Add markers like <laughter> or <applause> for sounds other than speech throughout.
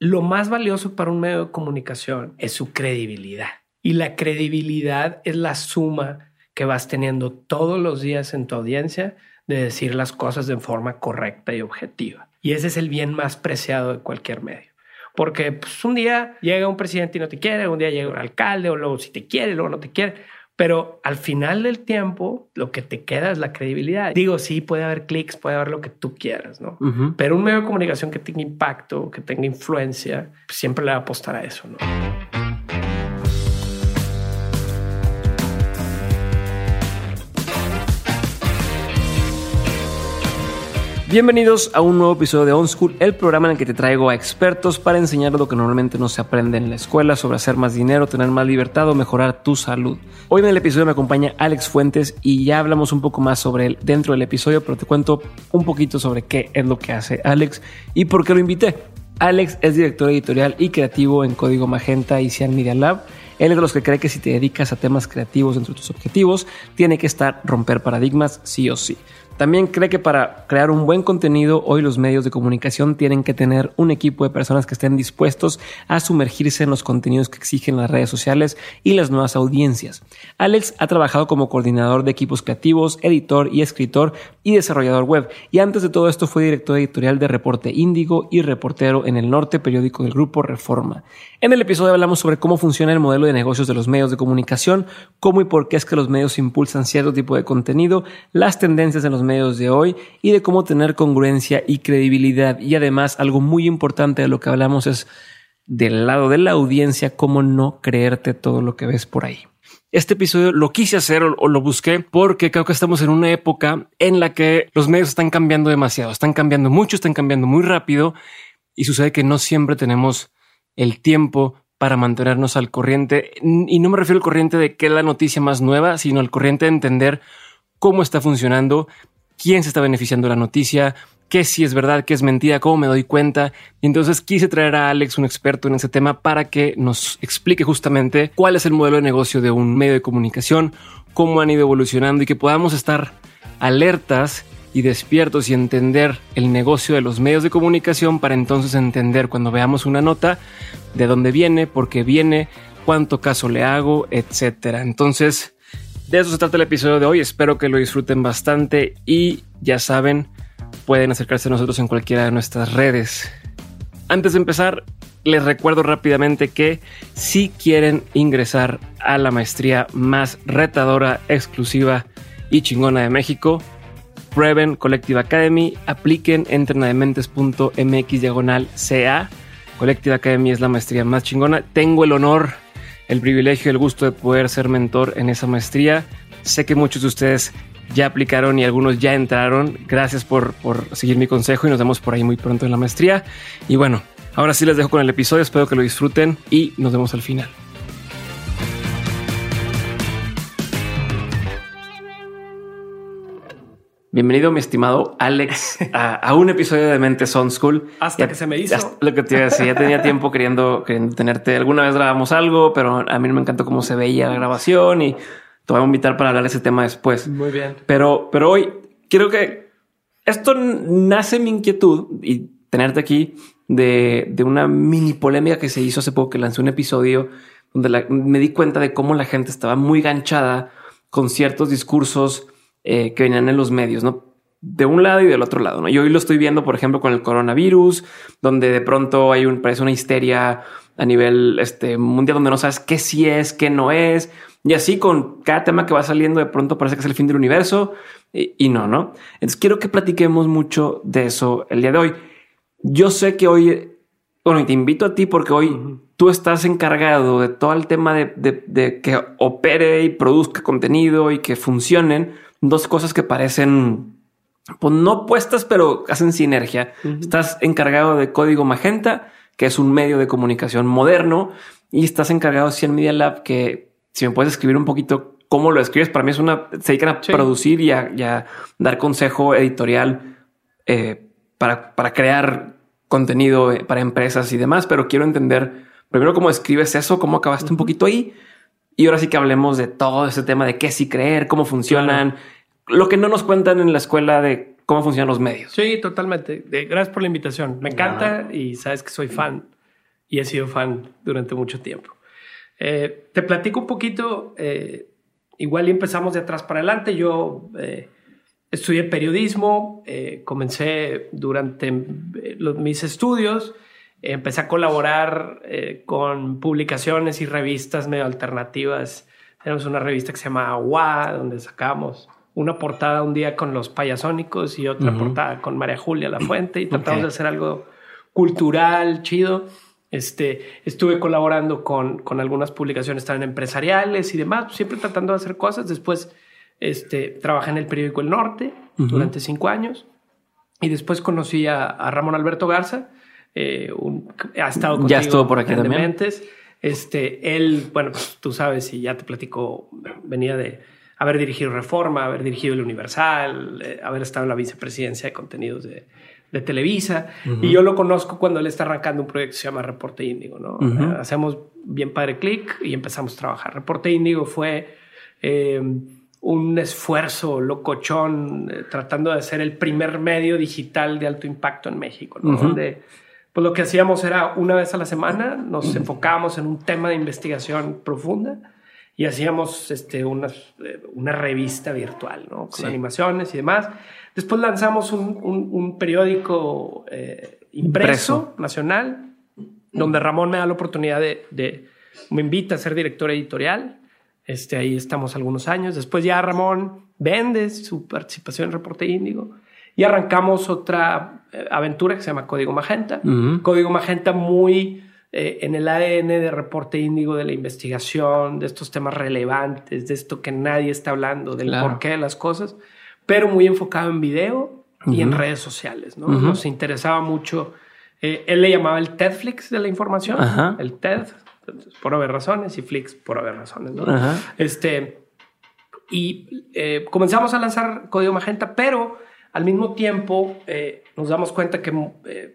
lo más valioso para un medio de comunicación es su credibilidad. Y la credibilidad es la suma que vas teniendo todos los días en tu audiencia de decir las cosas de forma correcta y objetiva. Y ese es el bien más preciado de cualquier medio. Porque pues, un día llega un presidente y no te quiere, un día llega un alcalde, o luego si te quiere, luego no te quiere. Pero al final del tiempo, lo que te queda es la credibilidad. Digo, sí, puede haber clics, puede haber lo que tú quieras, ¿no? Pero un medio de comunicación que tenga impacto, que tenga influencia, pues, siempre le va a apostar a eso, ¿no? Bienvenidos a un nuevo episodio de On School, el programa en el que te traigo a expertos para enseñar lo que normalmente no se aprende en la escuela sobre hacer más dinero, tener más libertad o mejorar tu salud. Hoy en el episodio me acompaña Alex Fuentes y ya hablamos un poco más sobre él dentro del episodio, pero te cuento un poquito sobre qué es lo que hace Alex y por qué lo invité. Alex es director editorial y creativo en Código Magenta y Cian Media Lab. Él es de los que cree que si te dedicas a temas creativos dentro de tus objetivos, tiene que estar romper paradigmas sí o sí. También cree que para crear un buen contenido, hoy los medios de comunicación tienen que tener un equipo de personas que estén dispuestos a sumergirse en los contenidos que exigen las redes sociales y las nuevas audiencias. Alex ha trabajado como coordinador de equipos creativos, editor y escritor y desarrollador web. Y antes de todo esto fue director editorial de Reporte Índigo y reportero en el Norte, periódico del grupo Reforma. En el episodio hablamos sobre cómo funciona el modelo de negocios de los medios de comunicación, cómo y por qué es que los medios impulsan cierto tipo de contenido, las tendencias en los medios de hoy y de cómo tener congruencia y credibilidad. Y además, algo muy importante de lo que hablamos es del lado de la audiencia, cómo no creerte todo lo que ves por ahí. Este episodio lo quise hacer o, lo busqué porque creo que estamos en una época en la que los medios están cambiando demasiado, están cambiando mucho, están cambiando muy rápido y sucede que no siempre tenemos el tiempo para mantenernos al corriente. Y no me refiero al corriente de qué es la noticia más nueva, sino al corriente de entender cómo está funcionando, quién se está beneficiando de la noticia, qué si es verdad, qué es mentira, cómo me doy cuenta. Y entonces quise traer a Alex, un experto en ese tema, para que nos explique justamente cuál es el modelo de negocio de un medio de comunicación, cómo han ido evolucionando y que podamos estar alertas y despiertos y entender el negocio de los medios de comunicación para entonces entender cuando veamos una nota de dónde viene, por qué viene, cuánto caso le hago, etcétera. Entonces, de eso se trata el episodio de hoy. Espero que lo disfruten bastante y ya saben, pueden acercarse a nosotros en cualquiera de nuestras redes. Antes de empezar, les recuerdo rápidamente que si quieren ingresar a la maestría más retadora, exclusiva y chingona de México, prueben Collective Academy, apliquen, entren a dementes.mx diagonal CA. Collective Academy es la maestría más chingona. Tengo el honor, el privilegio y el gusto de poder ser mentor en esa maestría. Sé que muchos de ustedes ya aplicaron y algunos ya entraron. Gracias por, por seguir mi consejo y nos vemos por ahí muy pronto en la maestría. Y bueno, ahora sí les dejo con el episodio. Espero que lo disfruten y nos vemos al final. Bienvenido, mi estimado Alex, a, un episodio de Mentes On School. Hasta que se me hizo. Lo que te iba a decir, ya tenía tiempo queriendo, queriendo tenerte. Alguna vez grabamos algo, pero a mí no me encantó cómo se veía la grabación y te voy a invitar para hablar de ese tema después. Muy bien. Pero, pero hoy quiero que esto nace mi inquietud y tenerte aquí de, de una mini polémica que se hizo hace poco que lancé un episodio donde me di cuenta de cómo la gente estaba muy ganchada con ciertos discursos eh, que venían en los medios, ¿no? De un lado y del otro lado, ¿no? Y hoy lo estoy viendo, por ejemplo, con el coronavirus, donde de pronto hay un, parece una histeria a nivel este, mundial donde no sabes qué sí es, qué no es. Y así con cada tema que va saliendo, de pronto parece que es el fin del universo y, no, ¿no? Entonces quiero que platiquemos mucho de eso el día de hoy. Yo sé que hoy, bueno, y te invito a ti porque hoy tú estás encargado de todo el tema de, de que opere y produzca contenido y que funcionen dos cosas que parecen, pues no puestas, pero hacen sinergia. Estás encargado de Código Magenta, que es un medio de comunicación moderno, y estás encargado de Cien Media Lab, que si me puedes escribir un poquito cómo lo escribes, para mí es una, se dedican a producir y a, dar consejo editorial eh, para, para crear contenido eh, para empresas y demás, pero quiero entender primero cómo escribes eso, cómo acabaste un poquito ahí y ahora sí que hablemos de todo ese tema de qué sí creer, cómo funcionan, lo que no nos cuentan en la escuela de cómo funcionan los medios. Sí, totalmente. Gracias por la invitación. Me encanta y sabes que soy fan. y he sido fan durante mucho tiempo. Eh, te platico un poquito, eh, igual empezamos de atrás para adelante. Yo eh, estudié periodismo, comencé durante mis estudios, empecé a colaborar con publicaciones y revistas medio alternativas. Tenemos una revista que se llama Agua, donde sacamos una portada un día con los payasónicos y otra portada con María Julia La Fuente y tratamos de hacer algo cultural, chido. Este, estuve colaborando con, con algunas publicaciones también empresariales y demás, siempre tratando de hacer cosas. Después este, trabajé en el periódico El Norte durante cinco años y después conocí a, Ramón Alberto Garza. Eh, ha estado contigo ya estuvo por aquí también. Este, él, bueno, pues tú sabes y ya te platico, venía de haber dirigido Reforma, haber dirigido El Universal, eh, haber estado en la vicepresidencia de contenidos de, de Televisa. Y yo lo conozco cuando él está arrancando un proyecto que se llama Reporte Índigo, ¿no? hacemos bien padre clic y empezamos a trabajar. Reporte Índigo fue eh, un esfuerzo locochón eh, tratando de ser el primer medio digital de alto impacto en México, ¿no? Donde pues lo que hacíamos era una vez a la semana nos enfocábamos en un tema de investigación profunda y hacíamos este, una, eh, una revista virtual, ¿no? Con animaciones y demás. Después lanzamos un, periódico eh, impreso, nacional, donde Ramón me da la oportunidad de, me invita a ser director editorial. Este, ahí estamos algunos años. Después ya Ramón vende su participación en Reporte Índigo y arrancamos otra eh, aventura que se llama Código Magenta. Código Magenta muy eh, en el ADN de Reporte Índigo de la investigación, de estos temas relevantes, de esto que nadie está hablando, del porqué de las cosas pero muy enfocado en video y en redes sociales. ¿no? Nos interesaba mucho. Eh, él le llamaba el TEDflix de la información, el TED, por haber razones, y Flix por haber razones. ¿no? Este, y eh, comenzamos a lanzar Código Magenta, pero al mismo tiempo eh, nos damos cuenta que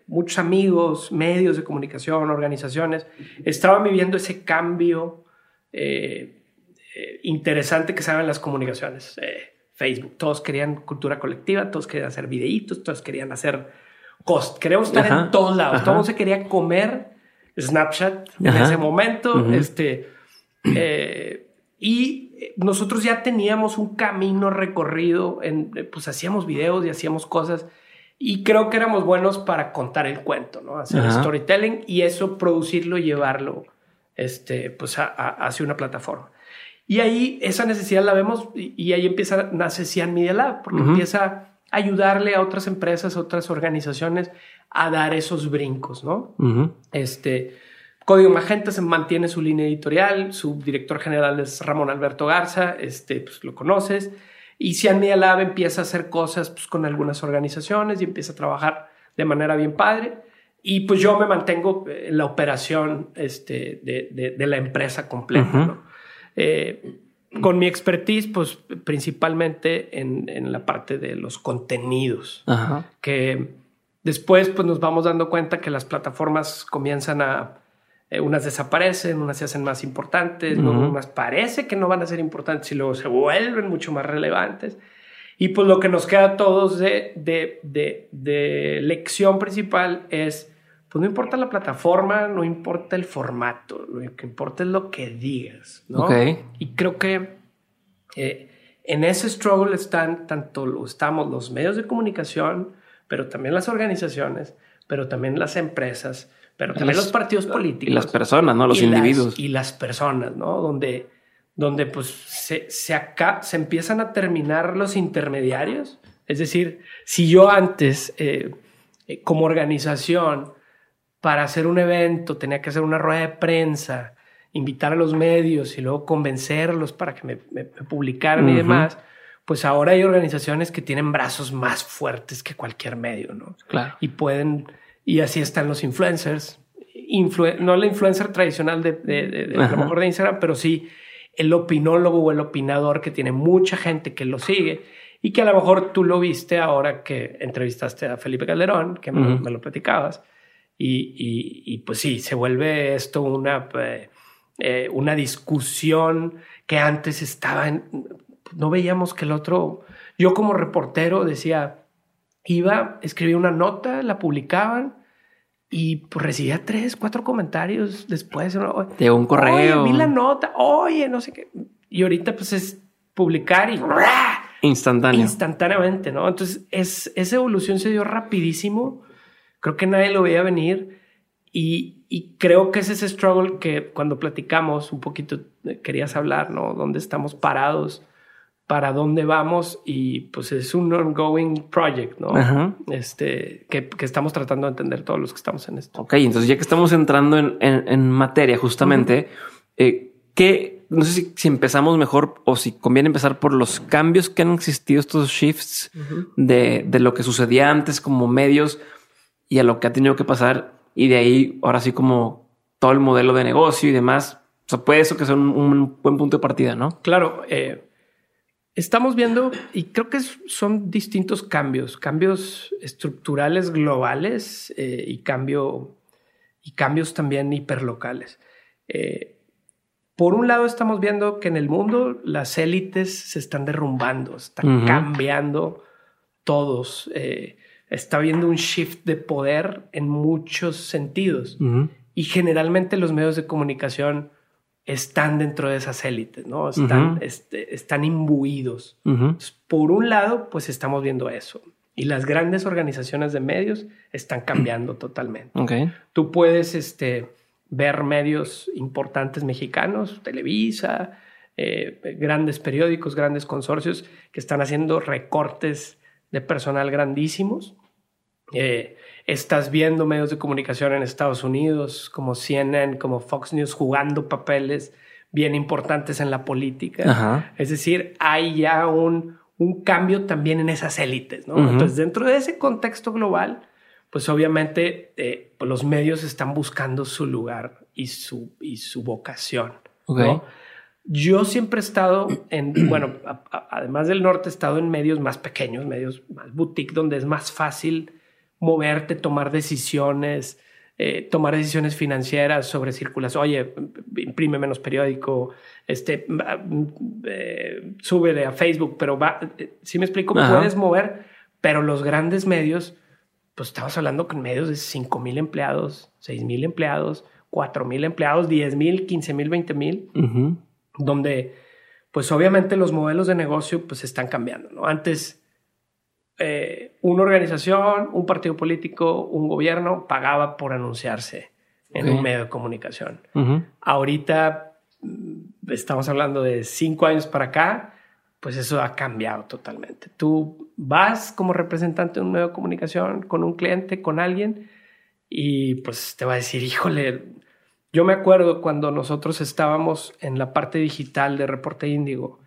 muchos amigos, medios de comunicación, organizaciones, estaban viviendo ese cambio interesante que saben las comunicaciones. Facebook. Todos querían cultura colectiva, todos querían hacer videitos, todos querían hacer cost. Queríamos estar en todos lados. Todo se quería comer Snapchat en ese momento. Este, eh, y nosotros ya teníamos un camino recorrido, en, pues hacíamos videos y hacíamos cosas. Y creo que éramos buenos para contar el cuento, ¿no? Hacer storytelling y eso producirlo y llevarlo este, pues hacia una plataforma. Y ahí esa necesidad la vemos y, ahí empieza, nace Cian Media Lab, porque empieza a ayudarle a otras empresas, a otras organizaciones a dar esos brincos, ¿no? Este Código Magenta se mantiene su línea editorial, su director general es Ramón Alberto Garza, este, pues lo conoces, y Cian Media Lab empieza a hacer cosas pues, con algunas organizaciones y empieza a trabajar de manera bien padre. Y pues yo me mantengo en la operación este, de, de, la empresa completa, ¿no? Eh, con mi expertise, pues principalmente en, la parte de los contenidos, que después pues nos vamos dando cuenta que las plataformas comienzan a, eh, unas desaparecen, unas se hacen más importantes, unas parece que no van a ser importantes y luego se vuelven mucho más relevantes. Y pues lo que nos queda a todos de, de, de, de lección principal es pues no importa la plataforma, no importa el formato, lo que importa es lo que digas, ¿no? Y creo que eh, en ese struggle están tanto estamos los medios de comunicación, pero también las organizaciones, pero también las empresas, pero también los partidos políticos. Y las personas, ¿no? Los individuos. y las personas, ¿no? Donde, donde pues se, se, acá, se empiezan a terminar los intermediarios. Es decir, si yo antes, eh, eh, como organización, para hacer un evento tenía que hacer una rueda de prensa, invitar a los medios y luego convencerlos para que me, publicaran y demás, pues ahora hay organizaciones que tienen brazos más fuertes que cualquier medio, ¿no? Claro. Y pueden, y así están los influencers, no la influencer tradicional de, de, a lo mejor de Instagram, pero sí el opinólogo o el opinador que tiene mucha gente que lo sigue y que a lo mejor tú lo viste ahora que entrevistaste a Felipe Calderón, que me lo platicabas y, pues sí, se vuelve esto una, eh, eh, una discusión que antes estaba en, no veíamos que el otro, yo como reportero decía, iba, escribía una nota, la publicaban y pues recibía tres, cuatro comentarios después. De un correo. Oye, vi la nota, oye, no sé qué. Y ahorita pues es publicar y instantáneo. Instantáneamente, ¿no? Entonces es, esa evolución se dio rapidísimo. Creo que nadie lo veía venir y, y creo que es ese struggle que cuando platicamos un poquito eh, querías hablar, ¿no? ¿Dónde estamos parados? Para dónde vamos y pues es un ongoing project, ¿no? Este, que, que, estamos tratando de entender todos los que estamos en esto. Ok, entonces ya que estamos entrando en, en, materia justamente, eh, ¿qué, no sé si, si, empezamos mejor o si conviene empezar por los cambios que han existido, estos shifts de, de, lo que sucedía antes como medios y a lo que ha tenido que pasar y de ahí ahora sí como todo el modelo de negocio y demás. O sea, puede eso que sea un, un buen punto de partida, ¿no? Claro, eh, Estamos viendo, y creo que son distintos cambios, cambios estructurales globales eh, y, cambio, y cambios también hiperlocales. Eh, por un lado, estamos viendo que en el mundo las élites se están derrumbando, están cambiando todos. Eh, está habiendo un shift de poder en muchos sentidos. Y generalmente los medios de comunicación están dentro de esas élites, ¿no? Están, este, están imbuidos. por un lado, pues estamos viendo eso. Y las grandes organizaciones de medios están cambiando <clears throat> totalmente. Tú puedes este, ver medios importantes mexicanos, Televisa, eh, grandes periódicos, grandes consorcios que están haciendo recortes de personal grandísimos. Eh, estás viendo medios de comunicación en Estados Unidos como CNN, como Fox News jugando papeles bien importantes en la política. Es decir, hay ya un, un, cambio también en esas élites. ¿no? Entonces, dentro de ese contexto global, pues obviamente eh, pues los medios están buscando su lugar y su, y su vocación. Yo siempre he estado en, <clears throat> bueno, además del norte, he estado en medios más pequeños, medios más boutique, donde es más fácil moverte, tomar decisiones, eh, tomar decisiones financieras sobre circulación. Oye, imprime menos periódico, este, eh, sube a Facebook, pero va, eh, si me explico, puedes mover, pero los grandes medios, pues estamos hablando con medios de 5 mil empleados, 6 mil empleados, 4 mil empleados, 10 mil, 15 mil, 20 mil, donde pues obviamente los modelos de negocio pues están cambiando, ¿no? Antes eh, una organización, un partido político, un gobierno pagaba por anunciarse en un medio de comunicación. Ahorita mm, estamos hablando de cinco años para acá, pues eso ha cambiado totalmente. Tú vas como representante de un medio de comunicación con un cliente, con alguien, y pues te va a decir, híjole, yo me acuerdo cuando nosotros estábamos en la parte digital de Reporte Índigo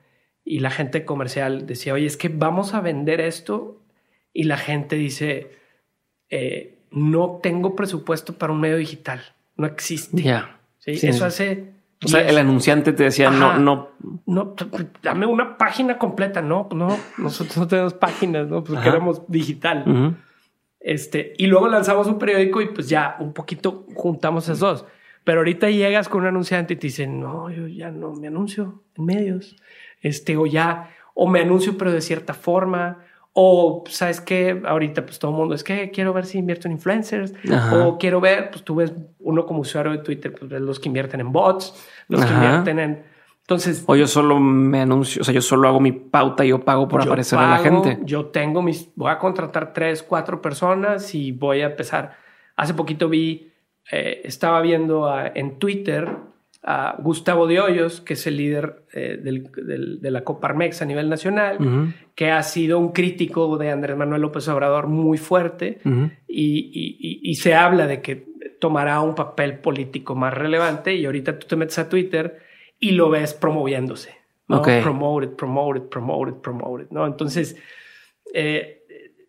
y la gente comercial decía, oye, es que vamos a vender esto y la gente dice, eh, no tengo presupuesto para un medio digital, no existe. ¿Sí? Eso hace... O sea, el anunciante te decía, no, no. No, dame una página completa. No, no, nosotros no tenemos páginas, no, pues queremos digital. Este, y luego lanzamos un periódico y pues ya un poquito juntamos esos dos. Pero ahorita llegas con un anunciante y te dicen, no, yo ya no me anuncio en medios este, o ya, o me anuncio pero de cierta forma, o sabes que ahorita pues todo el mundo es que quiero ver si invierto en influencers, o quiero ver, pues tú ves uno como usuario de Twitter, pues ves los que invierten en bots, los que invierten en... Entonces... O yo solo me anuncio, o sea, yo solo hago mi pauta y yo pago por aparecer a la gente. Yo tengo mis, voy a contratar tres, cuatro personas y voy a empezar. Hace poquito vi, eh, estaba viendo en Twitter a Gustavo de Hoyos, que es el líder eh, de la Coparmex a nivel nacional, que ha sido un crítico de Andrés Manuel López Obrador muy fuerte y, se habla de que tomará un papel político más relevante y ahorita tú te metes a Twitter y lo ves promoviéndose. ¿no? Promoted, promoted, promoted, promoted, ¿no? Entonces, eh,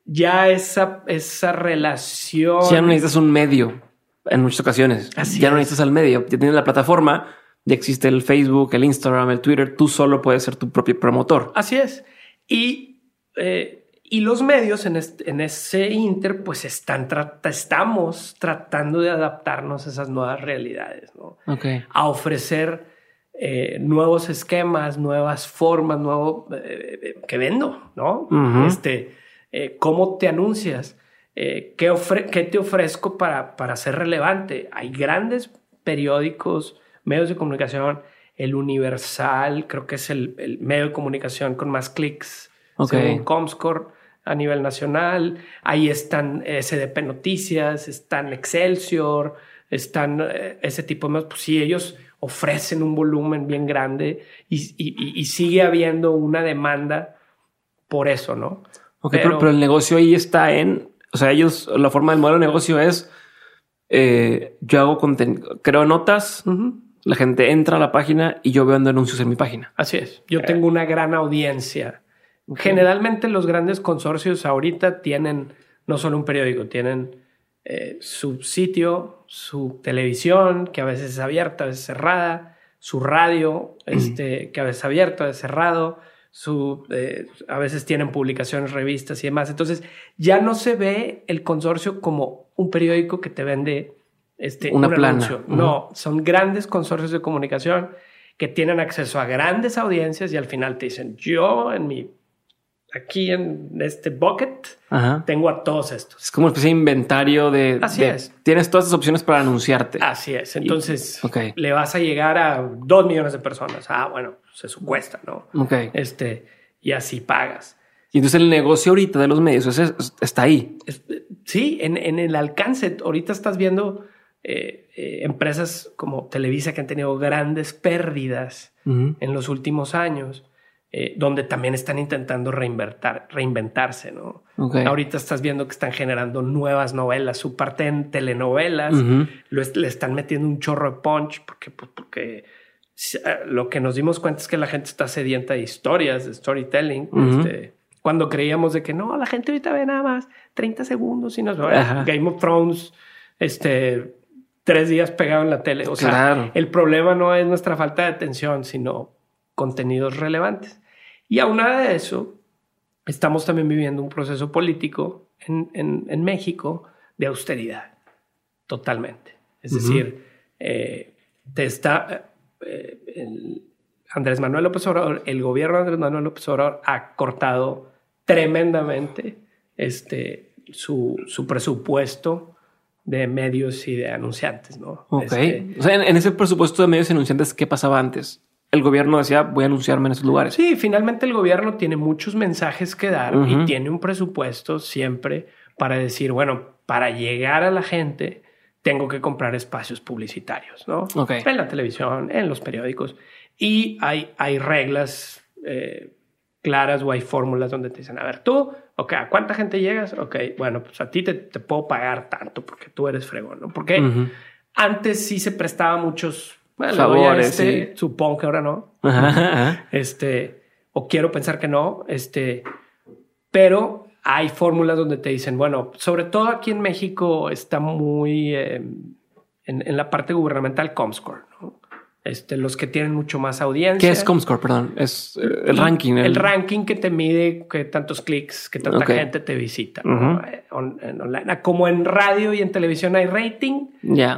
ya esa, esa relación... Ya no necesitas un medio en muchas ocasiones. ya no necesitas al medio, ya tienes la plataforma, ya existe el Facebook, el Instagram, el Twitter, tú solo puedes ser tu propio promotor. Así es. Y, eh, y los medios en, en, ese inter, pues están estamos tratando de adaptarnos a esas nuevas realidades, ¿no? A ofrecer eh, nuevos esquemas, nuevas formas, nuevo eh, que vendo, ¿no? Este, cómo te anuncias. Eh, ¿qué, ¿qué, te ofrezco para, para ser relevante? Hay grandes periódicos, medios de comunicación, el Universal, creo que es el, el medio de comunicación con más clics, según Comscore a nivel nacional. Ahí están SDP Noticias, están Excelsior, están eh, ese tipo de... Pues sí, ellos ofrecen un volumen bien grande y, y, y sigue habiendo una demanda por eso, ¿no? Ok, pero, pero, el negocio ahí está en, o sea, ellos, la forma del modelo de negocio es, eh, yo hago contenido, creo notas, la gente entra a la página y yo veo anuncios en mi página. Así es, yo tengo una gran audiencia. Generalmente los grandes consorcios ahorita tienen no solo un periódico, tienen eh, su sitio, su televisión, que a veces es abierta, a veces cerrada, su radio, este, que a veces es abierto, a veces cerrado, su, eh, a veces tienen publicaciones, revistas y demás. Entonces, ya no se ve el consorcio como un periódico que te vende este, una plana. No, son grandes consorcios de comunicación que tienen acceso a grandes audiencias y al final te dicen, yo en mi aquí en este bucket tengo a todos estos. Es como una especie de inventario de... Así es. Tienes todas las opciones para anunciarte. Así es. Entonces le vas a llegar a dos millones de personas. Ah, bueno, pues eso cuesta, ¿no? Ok. Este, y así pagas. Y entonces el negocio ahorita de los medios está ahí. sí, en, el alcance. Ahorita estás viendo eh, eh, empresas como Televisa que han tenido grandes pérdidas en los últimos años eh, donde también están intentando reinventarse, ¿no? Ahorita estás viendo que están generando nuevas novelas, su parte en telenovelas, le están metiendo un chorro de punch porque, pues, porque eh, lo que nos dimos cuenta es que la gente está sedienta de historias, de storytelling. este, cuando creíamos de que no, la gente ahorita ve nada más 30 segundos y nos va Game of Thrones, este, tres días pegado en la tele. O sea, el problema no es nuestra falta de atención, sino contenidos relevantes. Y aunado de eso, estamos también viviendo un proceso político en, México de austeridad, totalmente. Es decir, eh, te está eh, Andrés Manuel López Obrador, el gobierno de Andrés Manuel López Obrador ha cortado tremendamente este, su, presupuesto de medios y de anunciantes, ¿no? Este, o sea, en, ese presupuesto de medios y anunciantes, ¿qué pasaba antes? El gobierno decía voy a anunciarme en esos lugares. Sí, finalmente el gobierno tiene muchos mensajes que dar y tiene un presupuesto siempre para decir, bueno, para llegar a la gente tengo que comprar espacios publicitarios, ¿no? En la televisión, en los periódicos. Y hay, hay reglas eh, claras o hay fórmulas donde te dicen, a ver, tú, ok, ¿a cuánta gente llegas? Ok, bueno, pues a ti te, puedo pagar tanto porque tú eres fregón, ¿no? Porque antes sí se prestaba muchos bueno, este, supongo que ahora no. Este, o quiero pensar que no, este, pero hay fórmulas donde te dicen, bueno, sobre todo aquí en México está muy em, en, en, la parte gubernamental Comscore, ¿no? Este, los que tienen mucho más audiencia. ¿Qué es Comscore? Perdón, es eh, el ranking. El... ranking que te mide que tantos clics, que tanta gente te visita. Eh, ah, Como en radio y en televisión hay rating,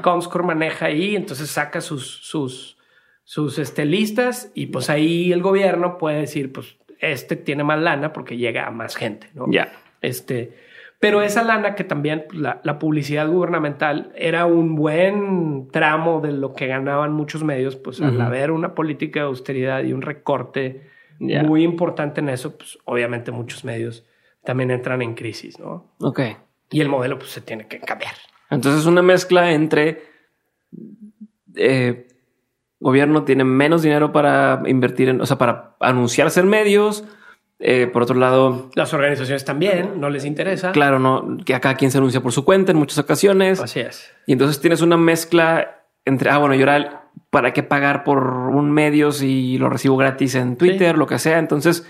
Comscore maneja ahí, entonces saca sus, sus, sus este, listas y pues ahí el gobierno puede decir, pues este tiene más lana porque llega a más gente. ¿no? Ya. Este, pero esa lana que también pues, la, publicidad gubernamental era un buen tramo de lo que ganaban muchos medios, pues al haber una política de austeridad y un recorte muy importante en eso, pues obviamente muchos medios también entran en crisis, ¿no? Ok. Y el modelo pues se tiene que cambiar. Entonces es una mezcla entre eh, gobierno tiene menos dinero para invertir en, o sea, para anunciarse en medios, eh, por otro lado, las organizaciones también no les interesa. Claro, no que acá quien se anuncia por su cuenta en muchas ocasiones. Así es. Y entonces tienes una mezcla entre, ah, bueno, yo ahora para qué pagar por un medio si lo recibo gratis en Twitter, lo que sea. Entonces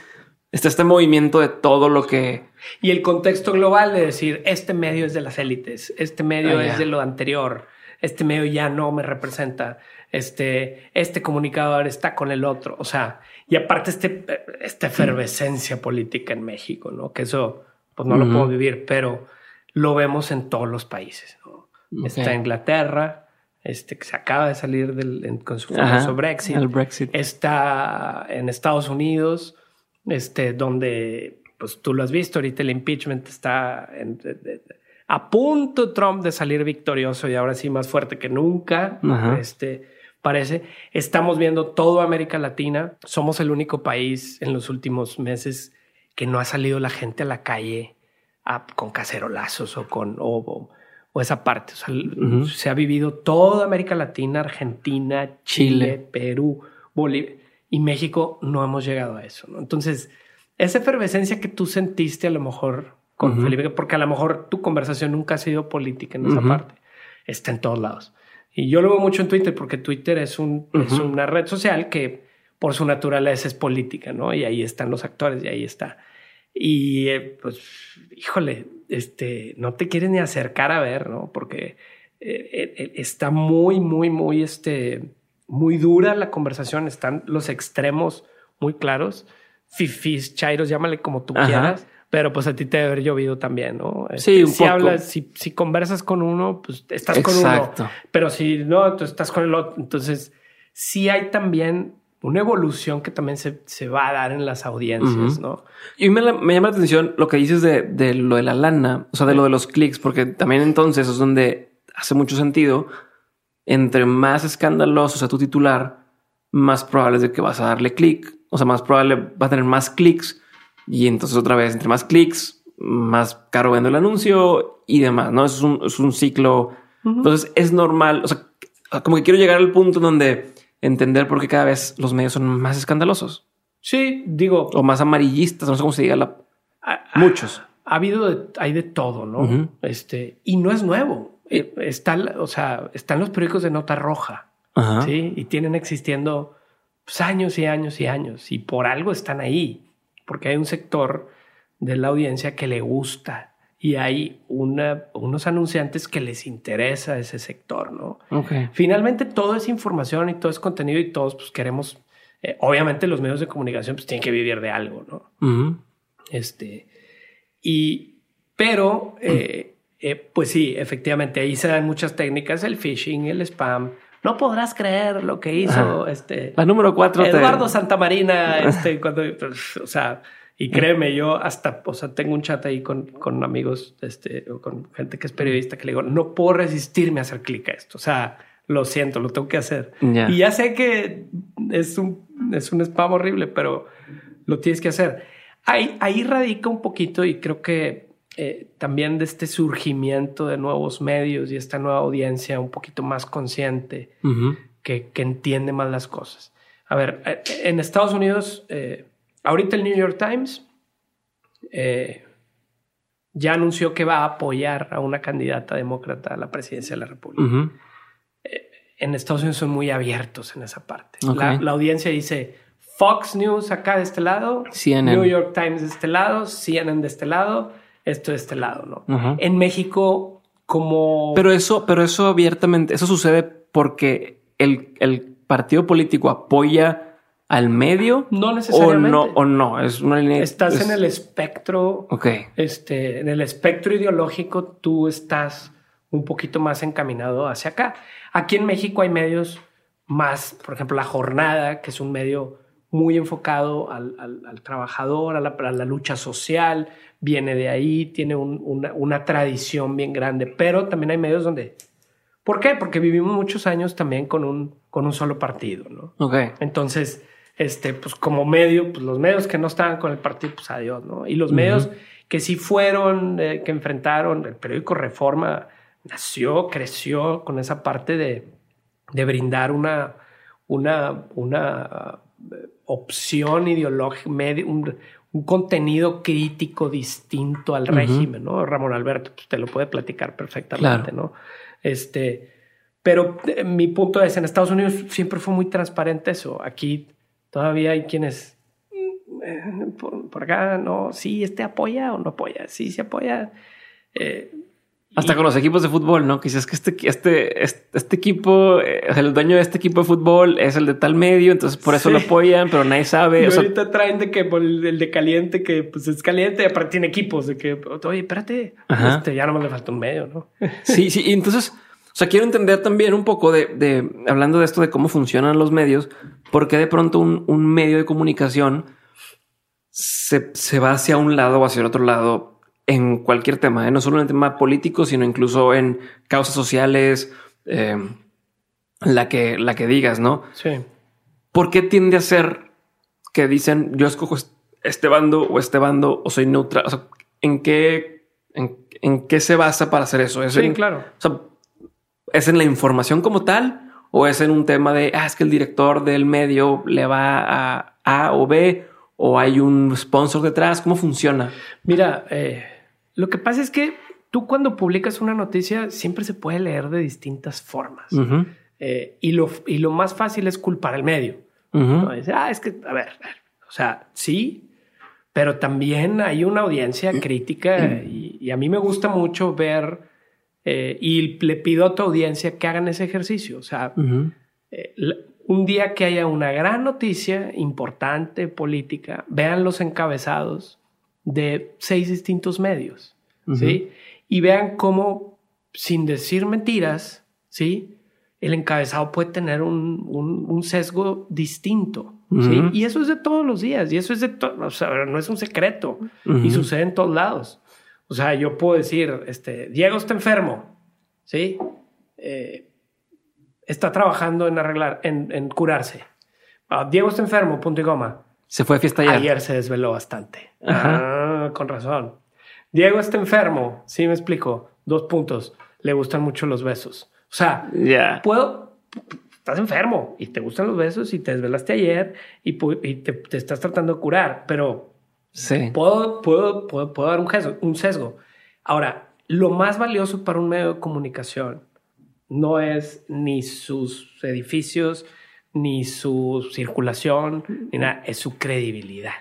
está este movimiento de todo lo que y el contexto global de decir este medio es de las élites, este medio ah, es de lo anterior, este medio ya no me representa, este, este comunicador está con el otro. O sea, y aparte este, esta efervescencia política en México, ¿no? Que eso, pues no lo puedo vivir, pero lo vemos en todos los países, ¿no? Está Inglaterra, este, que se acaba de salir del, con su famoso Brexit. El Brexit. Está en Estados Unidos, este, donde, pues tú lo has visto, ahorita el impeachment está en, a punto Trump de salir victorioso y ahora sí más fuerte que nunca. Este parece. Estamos viendo toda América Latina. Somos el único país en los últimos meses que no ha salido la gente a la calle con cacerolazos o con o, esa parte. Se ha vivido toda América Latina, Argentina, Chile, Perú, Bolivia y México. No hemos llegado a eso. Entonces, esa efervescencia que tú sentiste a lo mejor con Felipe, porque a lo mejor tu conversación nunca ha sido política en esa parte, está en todos lados. Y yo lo veo mucho en Twitter porque Twitter es, un, es una red social que por su naturaleza es política, ¿no? Y ahí están los actores y ahí está. Y eh, pues, híjole, este, no te quieres ni acercar a ver, ¿no? Porque eh, eh, está muy, muy, muy, este, muy dura la conversación. Están los extremos muy claros. Fifis, chairos, llámale como tú quieras. Pero pues a ti te debe haber llovido también, ¿no? Sí, si hablas, si, si, conversas con uno, pues estás con uno. Pero si no, tú estás con el otro. Entonces, sí hay también una evolución que también se, se va a dar en las audiencias, ¿no? Y me, me, llama la atención lo que dices de, de, lo de la lana, o sea, de lo de los clics, porque también entonces es donde hace mucho sentido. Entre más escandaloso sea tu titular, más probable es de que vas a darle clic. O sea, más probable va a tener más clics y entonces otra vez, entre más clics, más caro vendo el anuncio y demás, ¿no? Es un, es un ciclo. Entonces es normal, o sea, como que quiero llegar al punto donde entender por qué cada vez los medios son más escandalosos. Sí, digo. O más amarillistas, no sé cómo se diga. La... Muchos. Ha, habido, hay de todo, ¿no? Este, y no es nuevo. Eh, está, o sea, están los periódicos de nota roja, ¿sí? Y tienen existiendo pues, años y años y años. Y por algo están ahí porque hay un sector de la audiencia que le gusta y hay una, unos anunciantes que les interesa ese sector, ¿no? Finalmente todo es información y todo es contenido y todos pues queremos, eh, obviamente los medios de comunicación pues tienen que vivir de algo, ¿no? Este, y, pero, eh, eh, pues sí, efectivamente ahí se dan muchas técnicas, el phishing, el spam, no podrás creer lo que hizo este. La número cuatro. Eduardo Santamarina, <laughs> este, cuando, o sea, y créeme, yo hasta, o sea, tengo un chat ahí con, con amigos, este, o con gente que es periodista que le digo, no puedo resistirme a hacer clic a esto. O sea, lo siento, lo tengo que hacer. Y ya sé que es un, es un spam horrible, pero lo tienes que hacer. Ahí, ahí radica un poquito y creo que eh, también de este surgimiento de nuevos medios y esta nueva audiencia un poquito más consciente que, que, entiende más las cosas. A ver, eh, en Estados Unidos, eh, ahorita el New York Times ya anunció que va a apoyar a una candidata demócrata a la presidencia de la República. en Estados Unidos son muy abiertos en esa parte. La, la, audiencia dice Fox News acá de este lado, New York Times de este lado, CNN de este lado esto de este lado, ¿no? En México, como... Pero eso, pero eso abiertamente, eso sucede porque el, el partido político apoya al medio. No necesariamente. O no, o no, es una línea. Estás en el espectro. Ok. Este, en el espectro ideológico, tú estás un poquito más encaminado hacia acá. Aquí en México hay medios más, por ejemplo, La Jornada, que es un medio muy enfocado al, al, trabajador, a la, a la, lucha social, viene de ahí, tiene una, una, tradición bien grande, pero también hay medios donde... ¿Por qué? Porque vivimos muchos años también con un, con un solo partido, ¿no? Ok. Entonces, este, pues como medio, pues los medios que no estaban con el partido, pues adiós, ¿no? Y los medios que sí fueron, eh, que enfrentaron, el periódico Reforma nació, creció con esa parte de, de brindar una, una, una uh, opción ideológica, un, un contenido crítico distinto al régimen, ¿no? Ramón Alberto pues, te lo puede platicar perfectamente, ¿no? Este, pero eh, mi punto es, en Estados Unidos siempre fue muy transparente eso. Aquí todavía hay quienes mm, eh, por, acá, no, sí, este apoya o no apoya, sí, se apoya. Eh, hasta con los equipos de fútbol, ¿no? Que dices que este, este, este, este equipo, eh, el dueño de este equipo de fútbol es el de tal medio, entonces por eso lo apoyan, pero nadie sabe. Y ahorita traen de que por el, de caliente, que pues es caliente, aparte tiene equipos, de que, oye, espérate, este, ya no me le falta un medio, ¿no? <laughs> sí, sí, y entonces, o sea, quiero entender también un poco de, de, hablando de esto de cómo funcionan los medios, porque de pronto un, un medio de comunicación se, se va hacia un lado o hacia el otro lado en cualquier tema, ¿eh? no solo en el tema político, sino incluso en causas sociales, eh, la, que, la que digas, ¿no? Sí. ¿Por qué tiende a ser que dicen yo escojo este bando o este bando o soy neutral? O sea, ¿en qué, en, qué se basa para hacer eso? ¿Es sí, claro. O sea, ¿es en la información como tal o es en un tema de, ah, es que el director del medio le va a A o B o hay un sponsor detrás? ¿Cómo funciona? Mira, eh, lo que pasa es que tú cuando publicas una noticia siempre se puede leer de distintas formas. Eh, y, lo, y lo más fácil es culpar al medio. ah, es que, a ver, o sea, sí, pero también hay una audiencia crítica y, a mí me gusta mucho ver eh, y le pido a tu audiencia que hagan ese ejercicio. O sea, eh, un día que haya una gran noticia importante política, vean los encabezados de seis distintos medios, ¿sí? Y vean cómo, sin decir mentiras, ¿sí? El encabezado puede tener un, un, sesgo distinto, ¿sí? Y eso es de todos los días, y eso es de todo, o sea, no es un secreto, y sucede en todos lados. O sea, yo puedo decir, este, Diego está enfermo, ¿sí? Eh, está trabajando en arreglar, en, en curarse. Ah, Diego está enfermo, punto y goma. Se fue a fiesta ayer. Ayer se desveló bastante. Ah, con razón. Diego está enfermo. Sí, me explico. Dos puntos. Le gustan mucho los besos. O sea, puedo. Estás enfermo y te gustan los besos y te desvelaste ayer y, te, estás tratando de curar, pero sí. puedo, puedo, puedo, puedo dar un sesgo, un sesgo. Ahora, lo más valioso para un medio de comunicación no es ni sus edificios, ni su circulación, ni nada, es su credibilidad.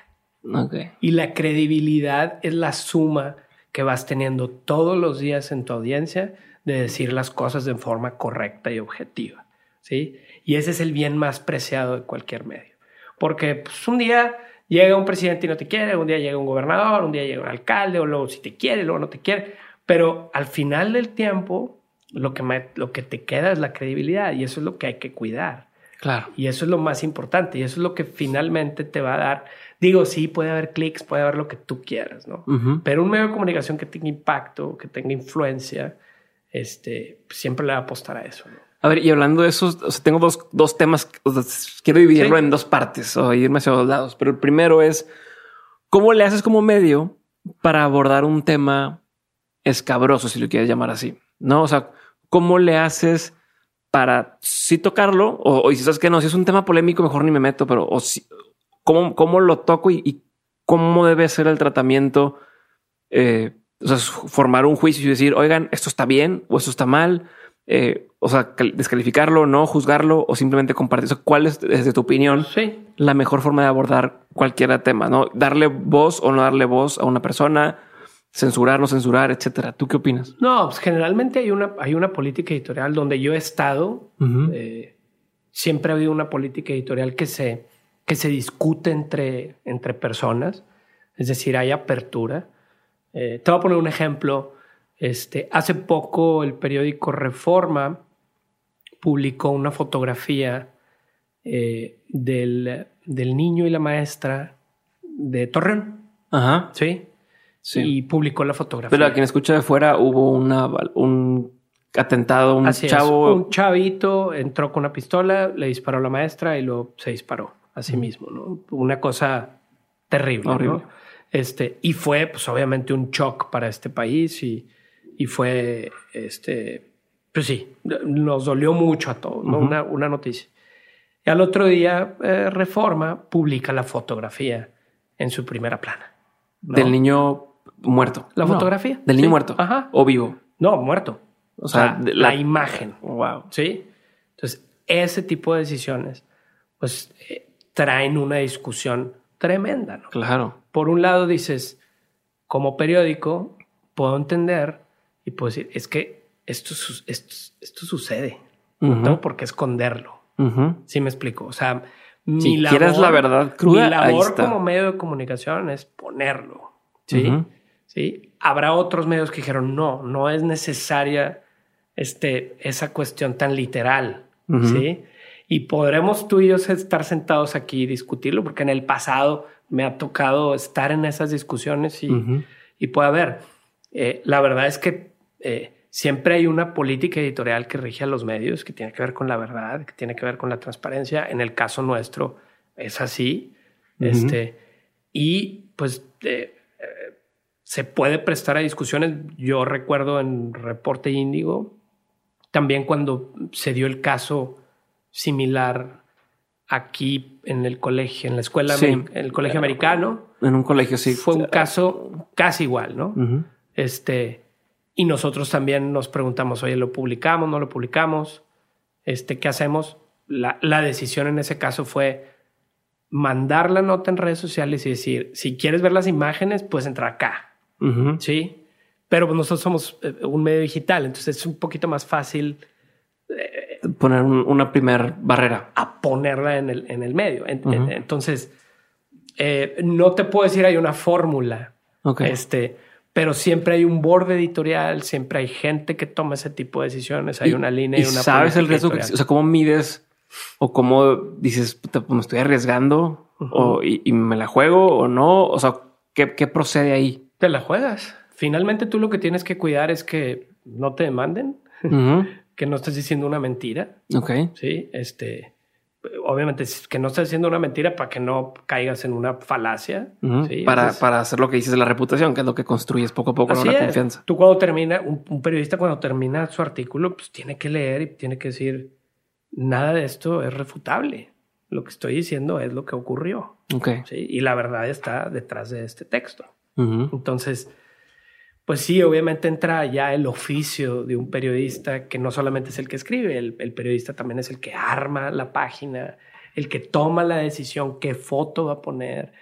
Y la credibilidad es la suma que vas teniendo todos los días en tu audiencia de decir las cosas de forma correcta y objetiva. ¿sí? Y ese es el bien más preciado de cualquier medio. Porque pues, un día llega un presidente y no te quiere, un día llega un gobernador, un día llega un alcalde, o luego si te quiere, luego no te quiere. Pero al final del tiempo, lo que, lo que te queda es la credibilidad y eso es lo que hay que cuidar. Claro. Y eso es lo más importante y eso es lo que finalmente te va a dar. Digo, sí, puede haber clics, puede haber lo que tú quieras, ¿no? Pero un medio de comunicación que tenga impacto, que tenga influencia, este, siempre le va a apostar a eso, ¿no? A ver, y hablando de eso, tengo dos, dos temas, quiero dividirlo en dos partes o irme hacia dos lados, pero el primero es, ¿cómo le haces como medio para abordar un tema escabroso, si lo quieres llamar así? ¿No? O sea, ¿cómo le haces para sí tocarlo? O, si sabes que no, si es un tema polémico, mejor ni me meto, pero o si, ¿cómo, cómo lo toco y, cómo debe ser el tratamiento? Eh, o sea, formar un juicio y decir, oigan, esto está bien o esto está mal. Eh, o sea, descalificarlo, no juzgarlo o simplemente compartir. ¿Cuál es, desde tu opinión, la mejor forma de abordar cualquier tema? No darle voz o no darle voz a una persona, censurar, no censurar, etcétera. ¿Tú qué opinas? No, pues generalmente hay una, hay una política editorial donde yo he estado. Eh, siempre ha habido una política editorial que se, que se discute entre, entre personas. Es decir, hay apertura. Eh, te voy a poner un ejemplo. Este, hace poco el periódico Reforma publicó una fotografía eh, del, del niño y la maestra de Torreón. Ajá. Sí y publicó la fotografía. Pero a quien escucha de fuera hubo una, un atentado, un chavo. Un chavito entró con una pistola, le disparó a la maestra y luego se disparó a sí mismo, ¿no? Una cosa terrible, Horrible. Este, y fue, pues, obviamente un shock para este país y, y fue, este, pues sí, nos dolió mucho a todos, ¿no? una, una, noticia. Y al otro día, eh, Reforma publica la fotografía en su primera plana. Del niño muerto. ¿La fotografía? Del niño muerto. Ajá. O vivo. No, muerto. O sea, la... imagen. Wow. Sí. Entonces, ese tipo de decisiones, pues, eh, traen una discusión tremenda, ¿no? Claro. Por un lado dices, como periódico, puedo entender y puedo decir, es que esto, esto, esto sucede. No tengo por qué esconderlo. Sí me explico. O sea, mi si quieres la verdad cruda, mi labor como medio de comunicación es ponerlo. Sí. ¿Sí? Habrá otros medios que dijeron, no, no es necesaria este, esa cuestión tan literal, ¿sí? Y podremos tú y yo estar sentados aquí y discutirlo, porque en el pasado me ha tocado estar en esas discusiones y, y puede haber. Eh, la verdad es que eh, siempre hay una política editorial que rige a los medios, que tiene que ver con la verdad, que tiene que ver con la transparencia. En el caso nuestro es así. Este, y pues eh, se puede prestar a discusiones. Yo recuerdo en Reporte Índigo, también cuando se dio el caso similar aquí en el colegio, en la escuela, en el colegio americano. En un colegio, sí. Fue un caso casi igual, ¿no? Este, y nosotros también nos preguntamos, oye, ¿lo publicamos? ¿No lo publicamos? Este, ¿qué hacemos? La, la decisión en ese caso fue mandar la nota en redes sociales y decir, si quieres ver las imágenes, pues entra acá. Sí. Pero pues nosotros somos eh, un medio digital, entonces es un poquito más fácil eh, poner una primera barrera. A ponerla en el, en el medio. entonces, eh, no te puedo decir hay una fórmula. Este, pero siempre hay un borde editorial, siempre hay gente que toma ese tipo de decisiones, hay una línea y, una sabes el riesgo, que, o sea, cómo mides o cómo dices, pues me estoy arriesgando o, y, me la juego o no, o sea, ¿qué, ¿qué procede ahí? Te la juegas. Finalmente tú lo que tienes que cuidar es que no te demanden, <laughs> que no estés diciendo una mentira. Ok. Sí, este, obviamente que no estés diciendo una mentira para que no caigas en una falacia. para, para, hacer lo que dices de la reputación, que es lo que construyes poco a poco con la confianza. Tú cuando termina, un, periodista cuando termina su artículo, pues tiene que leer y tiene que decir, nada de esto es refutable. Lo que estoy diciendo es lo que ocurrió. Ok. ¿sí? Y la verdad está detrás de este texto. Entonces, pues sí, obviamente entra ya el oficio de un periodista que no solamente es el que escribe, el, periodista también es el que arma la página, el que toma la decisión qué foto va a poner,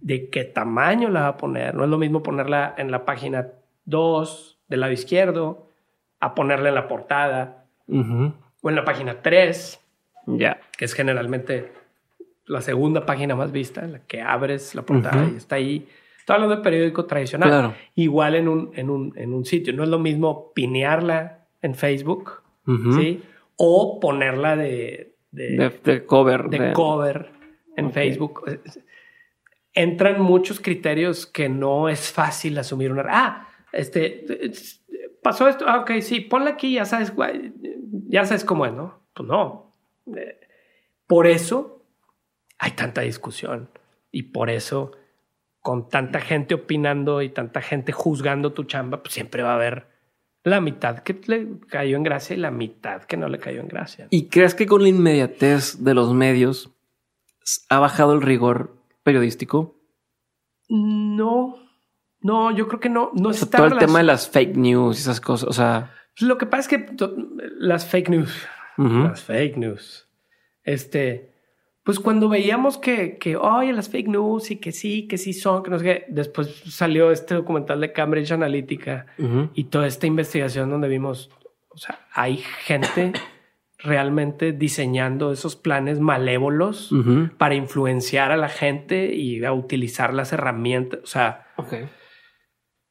de qué tamaño la va a poner. No es lo mismo ponerla en la página 2 del lado izquierdo a ponerla en la portada o en la página 3, ya. que es generalmente la segunda página más vista, la que abres la portada y está ahí Estoy hablando de periódico tradicional. Igual en un, en, un, en un sitio. No es lo mismo pinearla en Facebook, ¿sí? O ponerla de... De, cover. De, cover en Facebook. Entran muchos criterios que no es fácil asumir una... Ah, este... Pasó esto. Ah, ok, sí, ponla aquí, ya sabes, ya sabes cómo es, ¿no? Pues no. Eh, por eso hay tanta discusión. Y por eso con tanta gente opinando y tanta gente juzgando tu chamba, pues siempre va a haber la mitad que le cayó en gracia y la mitad que no le cayó en gracia. ¿Y crees que con la inmediatez de los medios ha bajado el rigor periodístico? No, no, yo creo que no. No está todo el tema de las fake news y esas cosas. O sea, pues lo que pasa es que las fake news, las fake news, este, pues cuando veíamos que, que, oye, las fake news y que sí, que sí son, que no sé qué, después salió este documental de Cambridge Analytica y toda esta investigación donde vimos, o sea, hay gente realmente diseñando esos planes malévolos para influenciar a la gente y a utilizar las herramientas, o sea,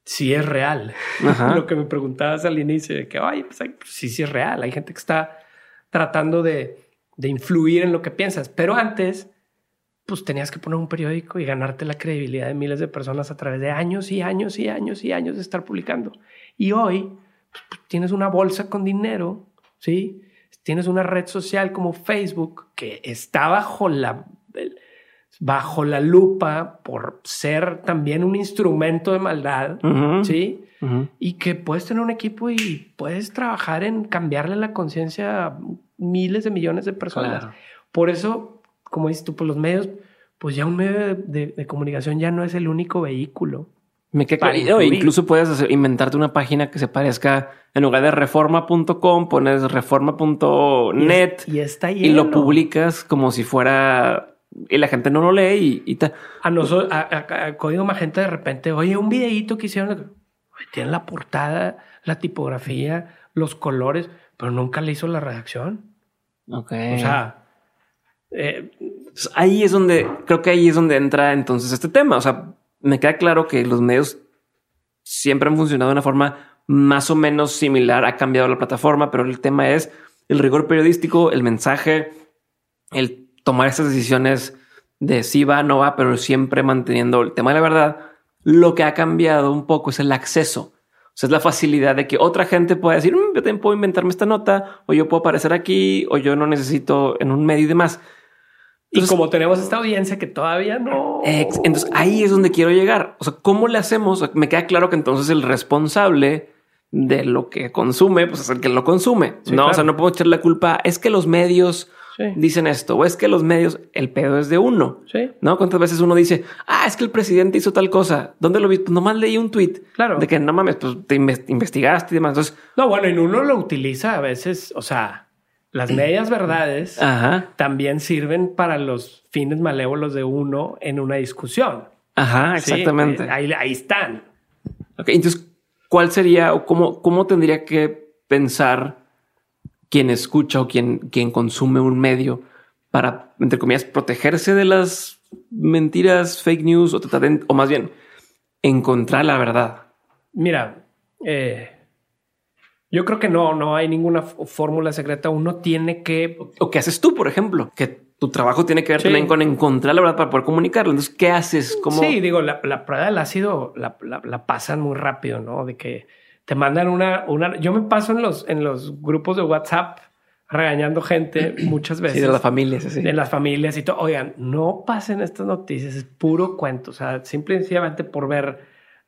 sí es real. <laughs> Lo que me preguntabas al inicio de que, oye, pues, pues sí, sí es real, hay gente que está tratando de de influir en lo que piensas. Pero antes, pues tenías que poner un periódico y ganarte la credibilidad de miles de personas a través de años y años y años y años de estar publicando. Y hoy pues, pues, tienes una bolsa con dinero, ¿sí? Tienes una red social como Facebook que está bajo la, bajo la lupa por ser también un instrumento de maldad, ¿sí? Y que puedes tener un equipo y puedes trabajar en cambiarle la conciencia miles de millones de personas. Por eso, como dices tú, por los medios, pues ya un medio de, comunicación ya no es el único vehículo. Me queda incluso puedes inventarte una página que se parezca en lugar de reforma.com, pones reforma.net y, está y lo publicas como si fuera y la gente no lo lee y, a nosotros, a, Código Magenta de repente, oye, un videíto que hicieron, tienen la portada, la tipografía, los colores, pero nunca le hizo la redacción. Ok. O sea, eh, ahí es donde creo que ahí es donde entra entonces este tema. O sea, me queda claro que los medios siempre han funcionado de una forma más o menos similar. Ha cambiado la plataforma, pero el tema es el rigor periodístico, el mensaje, el tomar esas decisiones de si va, no va, pero siempre manteniendo el tema de la verdad. Lo que ha cambiado un poco es el acceso. Sea, es la facilidad de que otra gente pueda decir, "Mm, yo también puedo inventarme esta nota, o yo puedo aparecer aquí, o yo no necesito en un medio y demás. y como tenemos esta audiencia que todavía no. Ex- Entonces ahí es donde quiero llegar. O sea, ¿cómo le hacemos? O sea, me queda claro que entonces el responsable de lo que consume, pues es el que lo consume. Sí, no, o sea, no puedo echar la culpa. Es que los medios Sí. dicen esto, o es que los medios, el pedo es de uno. Sí. ¿No? ¿Cuántas veces uno dice, ah, es que el presidente hizo tal cosa? ¿Dónde lo vi? Pues nomás leí un tweet. Claro. De que no mames, pues te inves- investigaste y demás. Entonces, No, bueno, y uno lo utiliza a veces, o sea, las medias verdades <clears throat> ajá, también sirven para los fines malévolos de uno en una discusión. ajá, exactamente. eh, ahí, ahí están. Ok, entonces, ¿cuál sería o cómo, cómo tendría que pensar quien escucha o quien, quien consume un medio para, entre comillas, protegerse de las mentiras, fake news o, tratar de- o más bien encontrar la verdad? Mira, eh, yo creo que no, no hay ninguna fórmula secreta. Uno tiene que ¿O qué haces tú, por ejemplo? Que tu trabajo tiene que ver Sí. también con encontrar la verdad para poder comunicarlo. Entonces, ¿qué haces? ¿Cómo? Sí, digo, la, la prueba del ácido la, la- la pasan muy rápido, ¿no? De que te mandan una, una. Yo me paso en los, en los grupos de WhatsApp regañando gente <clears throat> muchas veces. Sí, de las familias, así. de las familias y todo. Oigan, no pasen estas noticias, es puro cuento. O sea, simple y sencillamente por ver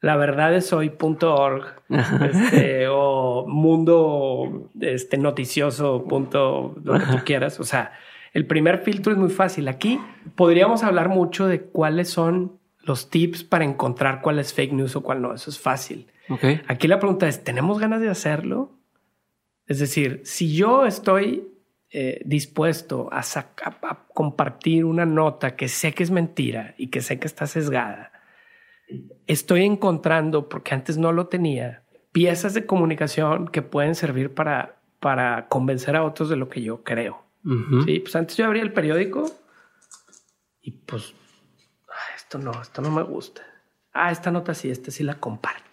la verdad es hoy.org <laughs> este, o mundo este, noticioso, punto, lo que tú quieras. O sea, el primer filtro es muy fácil. Aquí podríamos hablar mucho de cuáles son los tips para encontrar cuál es fake news o cuál no. Eso es fácil. Aquí la pregunta es, ¿tenemos ganas de hacerlo? Es decir, si yo estoy eh, dispuesto a, compartir una nota que sé que es mentira y que sé que está sesgada, estoy encontrando, porque antes no lo tenía, piezas de comunicación que pueden servir para, para convencer a otros de lo que yo creo. Ujú. Sí, pues antes yo abría el periódico y pues, ah, esto no, esto no me gusta. Ah, esta nota sí, esta sí la comparto.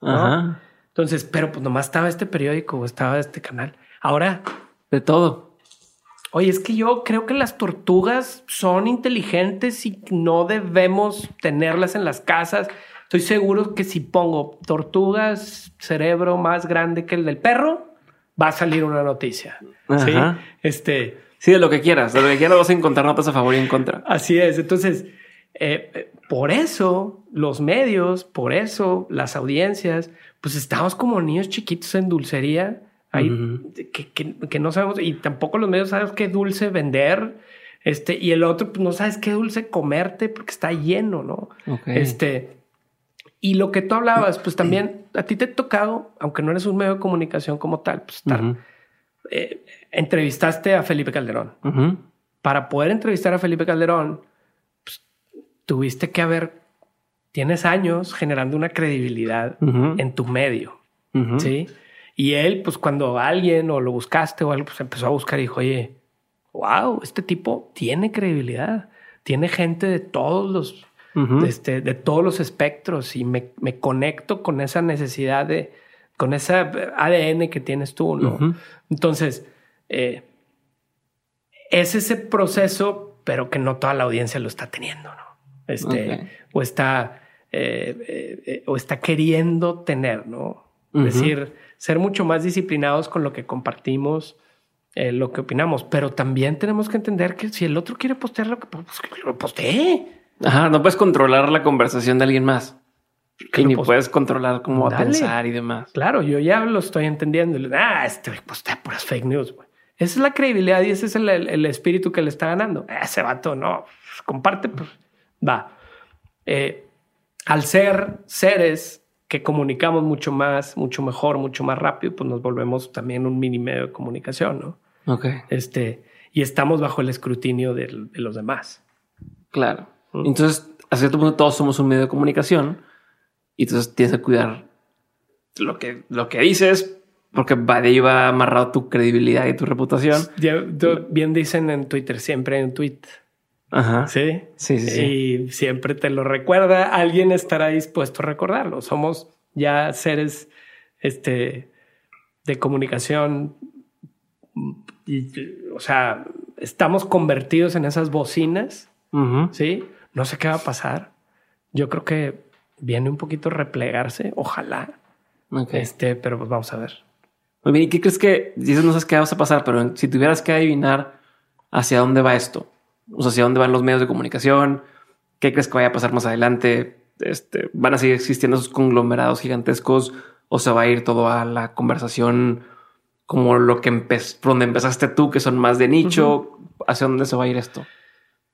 ¿No? Ajá. Entonces, pero pues nomás estaba este periódico o estaba este canal. Ahora, De todo. oye, es que yo creo que las tortugas son inteligentes y no debemos tenerlas en las casas. Estoy seguro que si pongo tortugas, cerebro más grande que el del perro, va a salir una noticia. Sí, Ajá. este, Sí, de lo que quieras. De lo que quieras vas a encontrar notas a favor y en contra. Así es. Entonces, eh, eh, por eso los medios, por eso las audiencias, pues estamos como niños chiquitos en dulcería, ahí que, que- que no sabemos, y tampoco los medios saben qué dulce vender, este, y el otro, pues no sabes qué dulce comerte porque está lleno, ¿no? Ok. Este, y lo que tú hablabas, pues también a ti te ha tocado, aunque no eres un medio de comunicación como tal, pues estar, eh, entrevistaste a Felipe Calderón. Para poder entrevistar a Felipe Calderón, tuviste que haber, tienes años generando una credibilidad Ujú. en tu medio. ¿sí? Y él, pues cuando alguien o lo buscaste o algo, pues empezó a buscar y dijo, oye, wow, este tipo tiene credibilidad, tiene gente de todos los, este, de todos los espectros y me, me conecto con esa necesidad de, con esa ADN que tienes tú. Entonces, eh, es ese proceso, pero que no toda la audiencia lo está teniendo, ¿no? Este, o está, eh, eh, eh, o está queriendo tener, ¿no? Es decir, ser mucho más disciplinados con lo que compartimos, eh, lo que opinamos, pero también tenemos que entender que si el otro quiere postear lo que, pues, que lo postee. Ajá, no puedes controlar la conversación de alguien más. Que Y ni puedes controlar cómo va a pensar y demás. Claro, yo ya lo estoy entendiendo. Ah, este postea puras fake news. güey. Esa es la credibilidad y ese es el, el- el espíritu que le está ganando. Ese vato no pues, comparte, pues va. Eh, al ser seres que comunicamos mucho más, mucho mejor, mucho más rápido, pues nos volvemos también un mini medio de comunicación, ¿no? Ok, Este, y estamos bajo el escrutinio de los demás. claro. Mm. Entonces, a cierto punto todos somos un medio de comunicación y entonces tienes que cuidar lo que, lo que dices porque va de ahí va amarrado tu credibilidad y tu reputación. Ya, bien dicen en Twitter, siempre hay un tweet. Ajá. Sí. Sí, sí, sí. Y siempre te lo recuerda. Alguien estará dispuesto a recordarlo. Somos ya seres este, de comunicación. Y, o sea, estamos convertidos en esas bocinas. Sí. No sé qué va a pasar. Yo creo que viene un poquito replegarse, ojalá. Okay. Este, pero pues vamos a ver. Muy bien, ¿y qué crees que dices no sabes qué va a pasar, pero si tuvieras que adivinar hacia dónde va esto, o sea, hacia dónde van los medios de comunicación, qué crees que vaya a pasar más adelante, este, van a seguir existiendo esos conglomerados gigantescos o se va a ir todo a la conversación como lo que empezó, donde empezaste tú, que son más de nicho, hacia dónde se va a ir esto.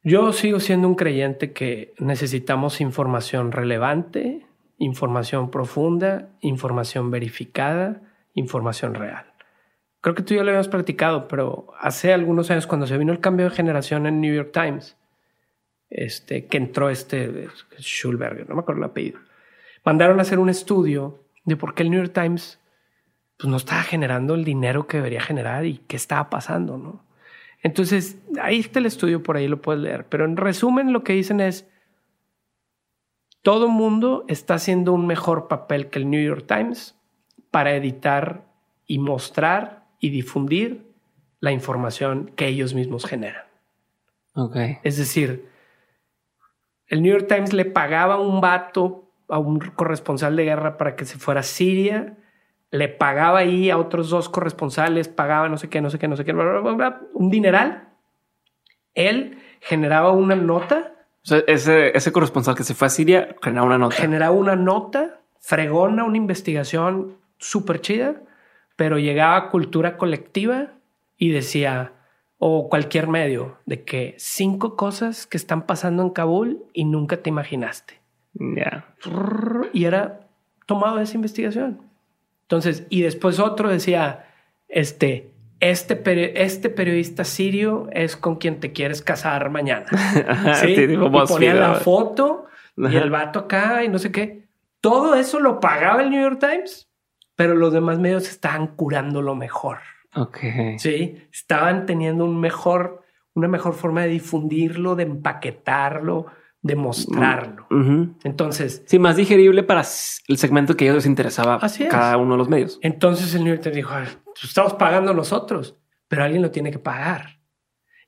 Yo sigo siendo un creyente que necesitamos información relevante, información profunda, información verificada, información real. Creo que tú ya lo habíamos platicado, pero hace algunos años cuando se vino el cambio de generación en New York Times, este, que entró este Schulberger, no me acuerdo el apellido, mandaron a hacer un estudio de por qué el New York Times pues, no estaba generando el dinero que debería generar y qué estaba pasando, ¿no? Entonces, ahí está el estudio, por ahí lo puedes leer. Pero en resumen, lo que dicen es, todo mundo está haciendo un mejor papel que el New York Times para editar y mostrar y difundir la información que ellos mismos generan. Okay. Es decir, el New York Times le pagaba a un vato, a un corresponsal de guerra para que se fuera a Siria, le pagaba ahí a otros dos corresponsales, pagaba no sé qué, no sé qué, no sé qué, un dineral. Él generaba una nota. O sea, ese, ese corresponsal que se fue a Siria generaba una nota. Generaba una nota fregona, una investigación súper chida, pero llegaba a cultura colectiva y decía, o cualquier medio, de que cinco cosas que están pasando en Kabul y nunca te imaginaste. Y era tomado de esa investigación. Entonces, y después otro decía, este, este, este periodista sirio es con quien te quieres casar mañana. <laughs> ¿Sí? y ponía la foto y el vato acá y no sé qué. Todo eso lo pagaba el New York Times, pero los demás medios estaban curando lo mejor. Ok. Sí, estaban teniendo un mejor, una mejor forma de difundirlo, de empaquetarlo, de mostrarlo. Entonces. Sí, más digerible para el segmento que a ellos les interesaba cada uno de los medios. Entonces el New York Times dijo, pues estamos pagando nosotros, pero alguien lo tiene que pagar.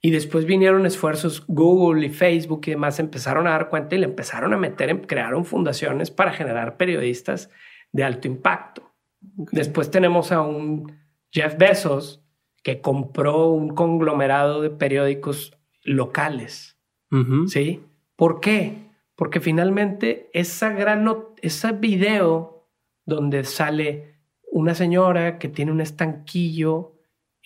Y después vinieron esfuerzos, Google y Facebook y demás empezaron a dar cuenta y le empezaron a meter, crearon fundaciones para generar periodistas de alto impacto. Después tenemos a un Jeff Bezos, que compró un conglomerado de periódicos locales. ¿Sí? ¿Por qué? Porque finalmente esa gran ese video donde sale una señora que tiene un estanquillo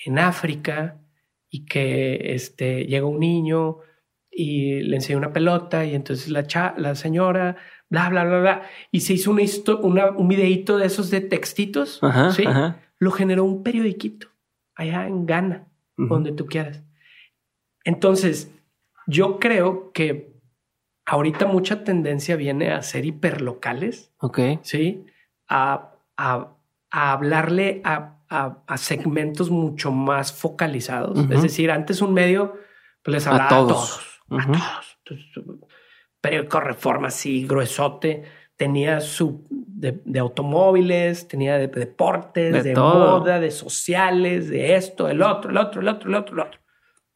en África y que este, llega un niño y le enseña una pelota y entonces la, la señora, bla, bla, bla, bla, y se hizo una, un videito de esos de textitos, ¿sí? lo generó un periodiquito allá en Ghana, donde tú quieras. Entonces, yo creo que ahorita mucha tendencia viene a ser hiperlocales. Ok. Sí. A, hablarle a, segmentos mucho más focalizados. Es decir, antes un medio pues, les hablaba a todos. A todos. Periódico Reforma así, gruesote tenía su de, automóviles, tenía de, deportes, de, moda, de sociales, de esto, el otro, el otro, el otro, el otro, el otro.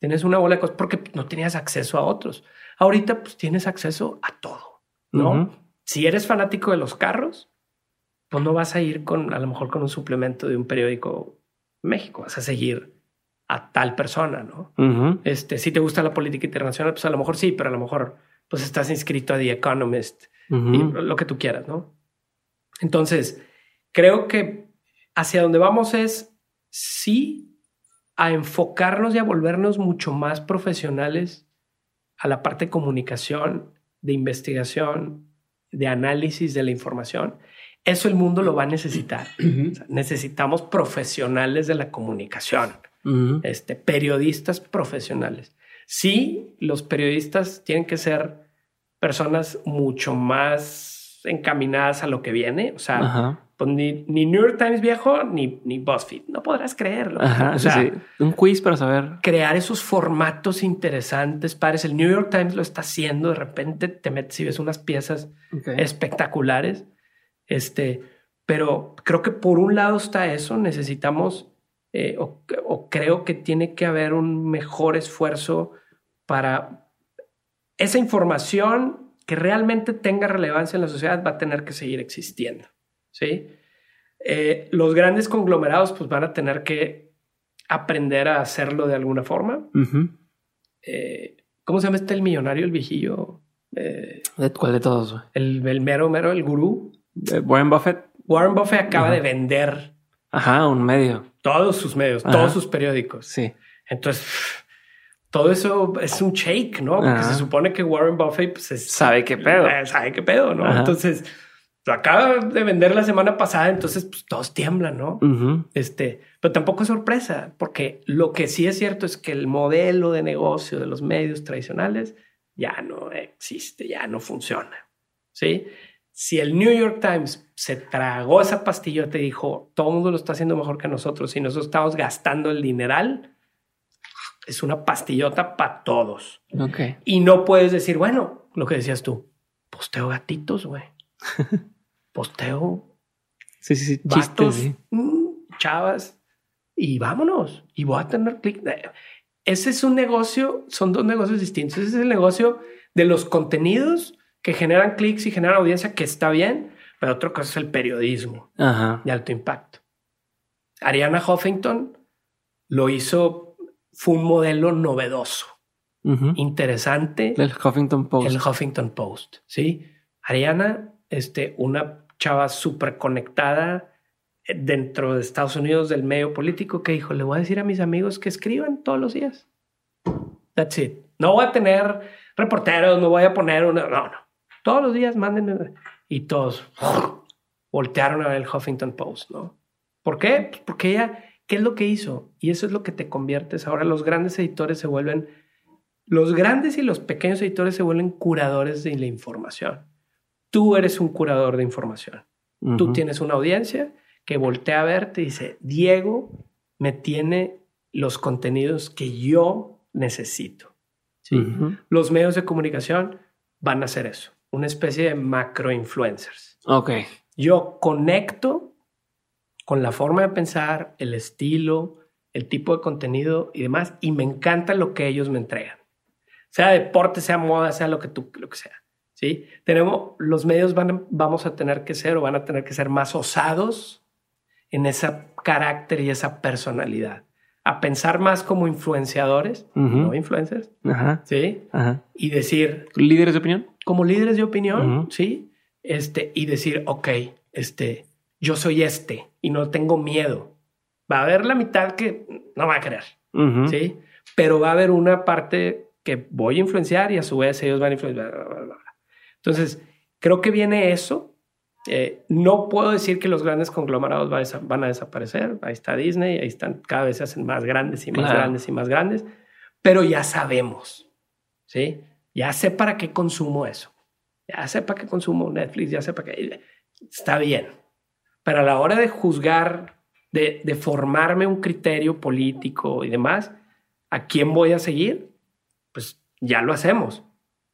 Tienes una bola de cosas porque no tenías acceso a otros. Ahorita pues tienes acceso a todo, ¿no? Si eres fanático de los carros, pues no vas a ir con, a lo mejor con un suplemento de un periódico México, vas a seguir a tal persona, ¿no? Este, si te gusta la política internacional, pues a lo mejor sí, pero a lo mejor pues estás inscrito a The Economist y lo que tú quieras, ¿no? Entonces, creo que hacia donde vamos es sí a enfocarnos y a volvernos mucho más profesionales a la parte de comunicación, de investigación, de análisis de la información. Eso el mundo lo va a necesitar. <clears throat> necesitamos profesionales de la comunicación, este, periodistas profesionales. Sí, los periodistas tienen que ser personas mucho más encaminadas a lo que viene. O sea, pues ni, New York Times viejo ni, ni BuzzFeed. No podrás creerlo. o sea, un quiz para saber. Crear esos formatos interesantes, pares. El New York Times lo está haciendo. De repente te metes y ves unas piezas espectaculares. Este, pero creo que por un lado está eso. Necesitamos eh, o creo que tiene que haber un mejor esfuerzo para esa información que realmente tenga relevancia en la sociedad va a tener que seguir existiendo. ¿sí? Eh, los grandes conglomerados pues van a tener que aprender a hacerlo de alguna forma. Eh, ¿Cómo se llama este el millonario, el viejillo? Eh, ¿De cuál de todos? El, el, mero, mero, el gurú. Warren Buffett. Warren Buffett acaba de vender. Ajá, un medio. Todos sus medios, todos sus periódicos. Sí. Entonces, todo eso es un shake, ¿no? Porque se supone que Warren Buffett pues, sabe qué pedo. Sabe qué pedo, ¿no? Entonces, lo acaba de vender la semana pasada, entonces pues, todos tiemblan, ¿no? Este, pero tampoco es sorpresa, porque lo que sí es cierto es que el modelo de negocio de los medios tradicionales ya no existe, ya no funciona. Sí. Si el New York Times se tragó esa pastilla, te dijo todo el mundo lo está haciendo mejor que nosotros y nosotros estamos gastando el dineral, es una pastillota para todos. Okay. Y no puedes decir, bueno, lo que decías tú, posteo gatitos, güey. <laughs> posteo. Sí, sí, sí. Chistes, mm, chavas. Y vámonos. Y voy a tener clic. Ese es un negocio, son dos negocios distintos. Ese es el negocio de los contenidos que generan clics y generan audiencia, que está bien, pero otra cosa es el periodismo de alto impacto. Ariana Huffington lo hizo, fue un modelo novedoso, interesante. El Huffington Post. El Huffington Post, sí. Ariana este, una chava súper conectada eh, dentro de Estados Unidos del medio político que dijo, le voy a decir a mis amigos que escriban todos los días. That's it. No voy a tener reporteros, no voy a poner una... No, no. Todos los días mándenme. Y todos voltearon a ver el Huffington Post, ¿no? ¿Por qué? Pues porque ella, ¿qué es lo que hizo? Y eso es lo que te conviertes. Ahora los grandes editores se vuelven, los grandes y los pequeños editores se vuelven curadores de la información. Tú eres un curador de información. Tú tienes una audiencia que voltea a verte y dice, Diego me tiene los contenidos que yo necesito. Los medios de comunicación van a hacer eso, una especie de macro influencers. Ok. Yo conecto con la forma de pensar, el estilo, el tipo de contenido y demás, y me encanta lo que ellos me entregan. Sea deporte, sea moda, sea lo que tú, lo que sea. ¿sí? Tenemos, los medios van, vamos a tener que ser o van a tener que ser más osados en ese carácter y esa personalidad. A pensar más como influenciadores, no influencers, ¿sí? Y decir... ¿Líderes de opinión? Como líderes de opinión, ¿sí? Este, y decir, ok, este, yo soy este y no tengo miedo. Va a haber la mitad que no va a querer, ¿sí? Pero va a haber una parte que voy a influenciar y a su vez ellos van a influenciar. Entonces, creo que viene eso. Eh, no puedo decir que los grandes conglomerados van a desaparecer. Ahí está Disney, ahí están, cada vez se hacen más grandes y más grandes y más grandes, pero ya sabemos, ¿sí? Ya sé para qué consumo eso. Ya sé para qué consumo Netflix, ya sé para qué. Está bien. Pero a la hora de juzgar, de, de formarme un criterio político y demás, ¿a quién voy a seguir? Pues ya lo hacemos.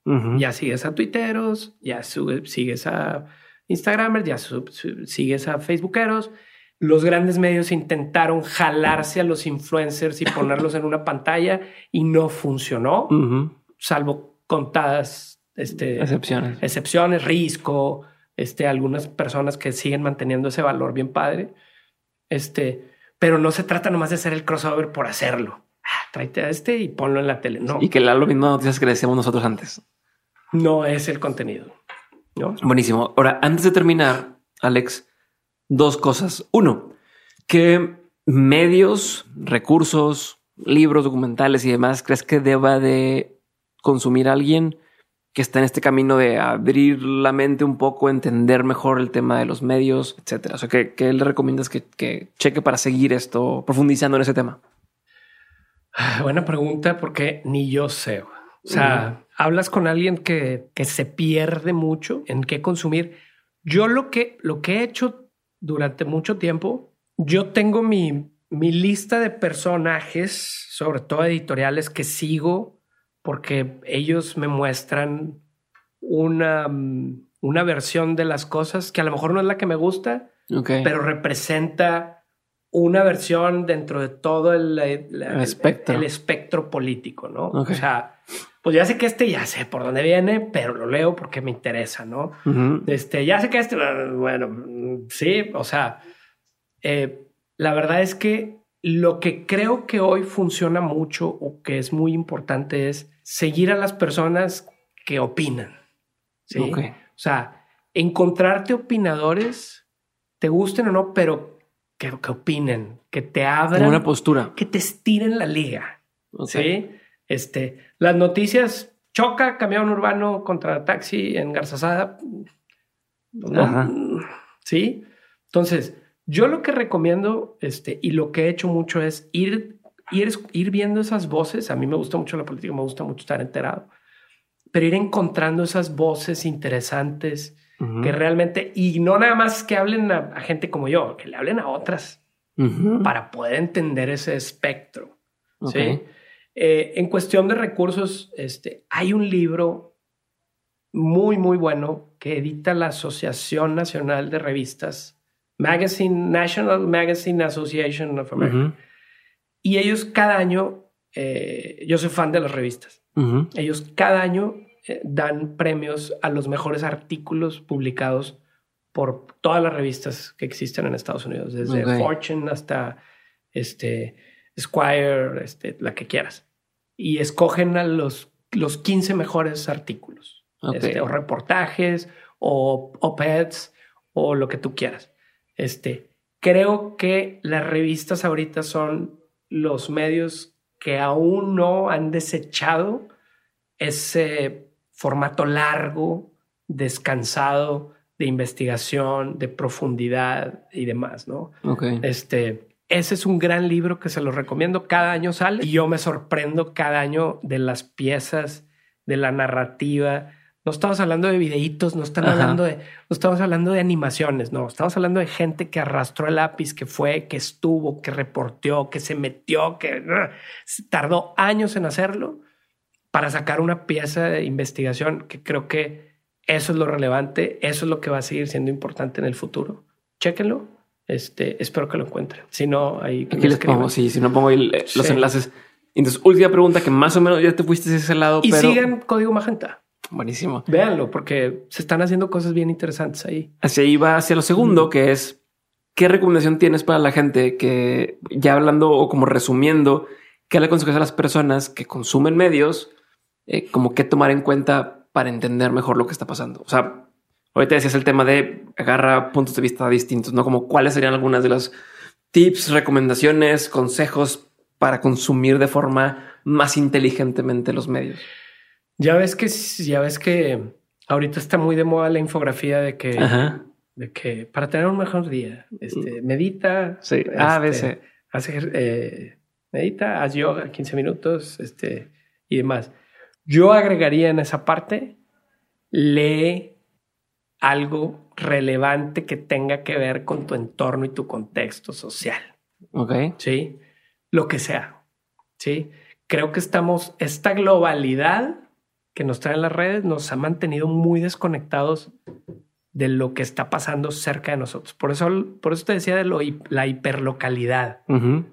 Ya sigues a tuiteros, ya sigues a Instagramers, ya sigues a Facebookeros. Los grandes medios intentaron jalarse a los influencers y ponerlos en una pantalla y no funcionó, salvo contadas este, excepciones. Excepciones, Risco, este, algunas personas que siguen manteniendo ese valor bien padre. Este, pero no se trata nomás de hacer el crossover por hacerlo. Ah, tráete a este y ponlo en la tele. No. Y que la lo mismo noticias que decíamos nosotros antes no es el contenido. ¿no? Buenísimo. Ahora, antes de terminar, Alex, dos cosas. Uno, que medios, recursos, libros, documentales y demás, ¿crees que deba de consumir alguien que está en este camino de abrir la mente un poco, entender mejor el tema de los medios, etcétera? O sea, ¿qué, le recomiendas que, que, cheque para seguir esto, profundizando en ese tema? <sighs> Buena pregunta, porque ni yo sé. O sea, hablas con alguien que, se pierde mucho en qué consumir. Yo lo que, lo que he hecho durante mucho tiempo, yo tengo mi, mi lista de personajes, sobre todo editoriales, que sigo porque ellos me muestran una, una versión de las cosas que a lo mejor no es la que me gusta, pero representa una versión dentro de todo el, espectro. el, espectro. político, ¿no? O sea, pues ya sé que este ya sé por dónde viene, pero lo leo porque me interesa, ¿no? Este, ya sé que este, bueno, sí, o sea, eh, la verdad es que lo que creo que hoy funciona mucho o que es muy importante es seguir a las personas que opinan. ¿sí? O sea, encontrarte opinadores, te gusten o no, pero que, que opinen, que te abran. una postura. Que te estiren la liga. Sí. Este, las noticias choca camión urbano contra taxi en Garzazada. Sí. Entonces, yo lo que recomiendo, este, y lo que he hecho mucho es ir, ir, ir viendo esas voces. A mí me gusta mucho la política, me gusta mucho estar enterado, pero ir encontrando esas voces interesantes que realmente, y no nada más que hablen a, gente como yo, que le hablen a otras para poder entender ese espectro. ¿sí? Eh, en cuestión de recursos, este, hay un libro muy, muy bueno que edita la Asociación Nacional de Revistas Magazine, National Magazine Association of America. Y ellos cada año, eh, yo soy fan de las revistas, ellos cada año eh, dan premios a los mejores artículos publicados por todas las revistas que existen en Estados Unidos, desde Fortune hasta este, Squire, este, la que quieras. Y escogen a los, los 15 mejores artículos, este, o reportajes, o op-eds, o lo que tú quieras. Este, creo que las revistas ahorita son los medios que aún no han desechado ese formato largo, descansado de investigación, de profundidad y demás, ¿no? Este, ese es un gran libro que se lo recomiendo. Cada año sale y yo me sorprendo cada año de las piezas, de la narrativa, no estamos hablando de videitos, no están hablando de, no estamos hablando de animaciones, no, estamos hablando de gente que arrastró el lápiz, que fue, que estuvo, que reporteó, que se metió, que tardó años en hacerlo para sacar una pieza de investigación que creo que eso es lo relevante, eso es lo que va a seguir siendo importante en el futuro. Chéquenlo. Este, espero que lo encuentren. Si no, ahí aquí les pongo, sí, si no pongo ahí los enlaces. Entonces, última pregunta que más o menos ya te fuiste a ese lado. Y sigan Código Magenta. Buenísimo. Véanlo, porque se están haciendo cosas bien interesantes ahí. Hacia ahí va hacia lo segundo, que es ¿qué recomendación tienes para la gente que ya hablando o como resumiendo, qué le aconsejas a las personas que consumen medios, eh, como qué tomar en cuenta para entender mejor lo que está pasando? O sea, ahorita decías el tema de agarra puntos de vista distintos, ¿no? Como cuáles serían algunas de las tips, recomendaciones, consejos para consumir de forma más inteligentemente los medios. Ya ves que, ya ves que ahorita está muy de moda la infografía de que, de que para tener un mejor día, este, medita, sí. a veces hace, eh, medita, haz yoga 15 minutos, este, y demás. Yo agregaría en esa parte, lee algo relevante que tenga que ver con tu entorno y tu contexto social. Ok. Sí. Lo que sea. Sí. Creo que estamos, esta globalidad que nos traen las redes nos ha mantenido muy desconectados de lo que está pasando cerca de nosotros. Por eso, por eso te decía de lo, la hiperlocalidad.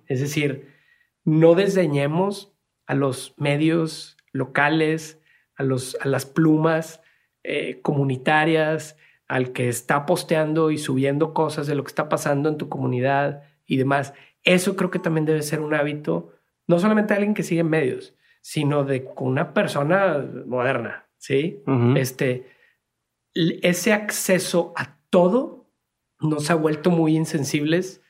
Es decir, no desdeñemos a los medios locales, a, los, a las plumas eh, comunitarias, al que está posteando y subiendo cosas de lo que está pasando en tu comunidad y demás. Eso creo que también debe ser un hábito, no solamente de alguien que sigue medios, sino de una persona moderna, ¿sí? Este, ese acceso a todo nos ha vuelto muy insensibles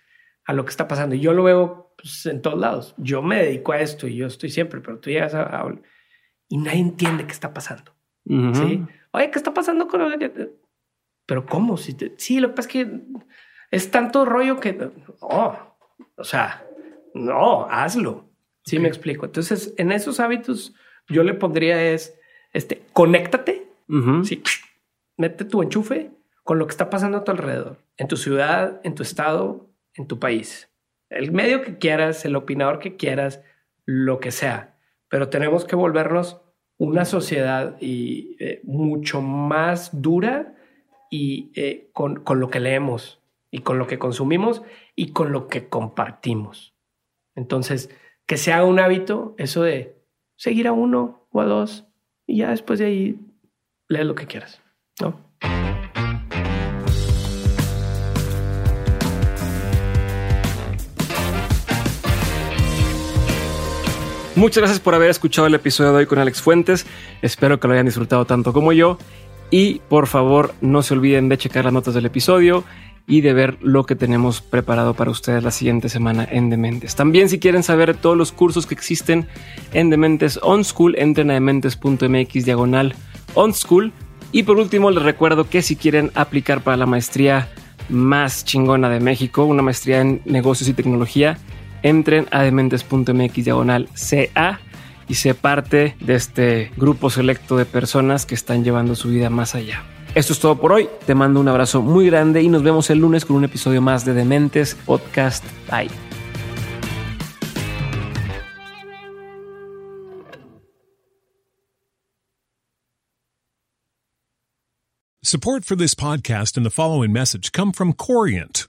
a lo que está pasando. Y yo lo veo pues, en todos lados. Yo me dedico a esto y yo estoy siempre, pero tú llegas a, y nadie entiende qué está pasando. ¿sí? Oye, ¿qué está pasando con... Pero ¿cómo? Si Sí, lo que pasa es que es tanto rollo que... Oh, o sea, no, hazlo. Sí, me explico. Entonces, en esos hábitos, yo le pondría es, este, conéctate, sí, mete tu enchufe con lo que está pasando a tu alrededor, en tu ciudad, en tu estado, en tu país. El medio que quieras, el opinador que quieras, lo que sea. Pero tenemos que volvernos una sociedad y, eh, mucho más dura y eh, con, con, lo que leemos. y con lo que consumimos y con lo que compartimos. Entonces, que se haga un hábito eso de seguir a uno o a dos y ya después de ahí lee lo que quieras, ¿no? Muchas gracias por haber escuchado el episodio de hoy con Alex Fuentes. Espero que lo hayan disfrutado tanto como yo. Y por favor, no se olviden de checar las notas del episodio y de ver lo que tenemos preparado para ustedes la siguiente semana en Dementes. También si quieren saber todos los cursos que existen en Dementes On School, entren a dementes.mx diagonal On School. Y por último, les recuerdo que si quieren aplicar para la maestría más chingona de México, una maestría en negocios y tecnología, entren a dementes.mx diagonal CA y se parte de este grupo selecto de personas que están llevando su vida más allá. Esto es todo por hoy. Te mando un abrazo muy grande y nos vemos el lunes con un episodio más de Dementes Podcast. Bye. Support for this podcast and the following message come from Corient.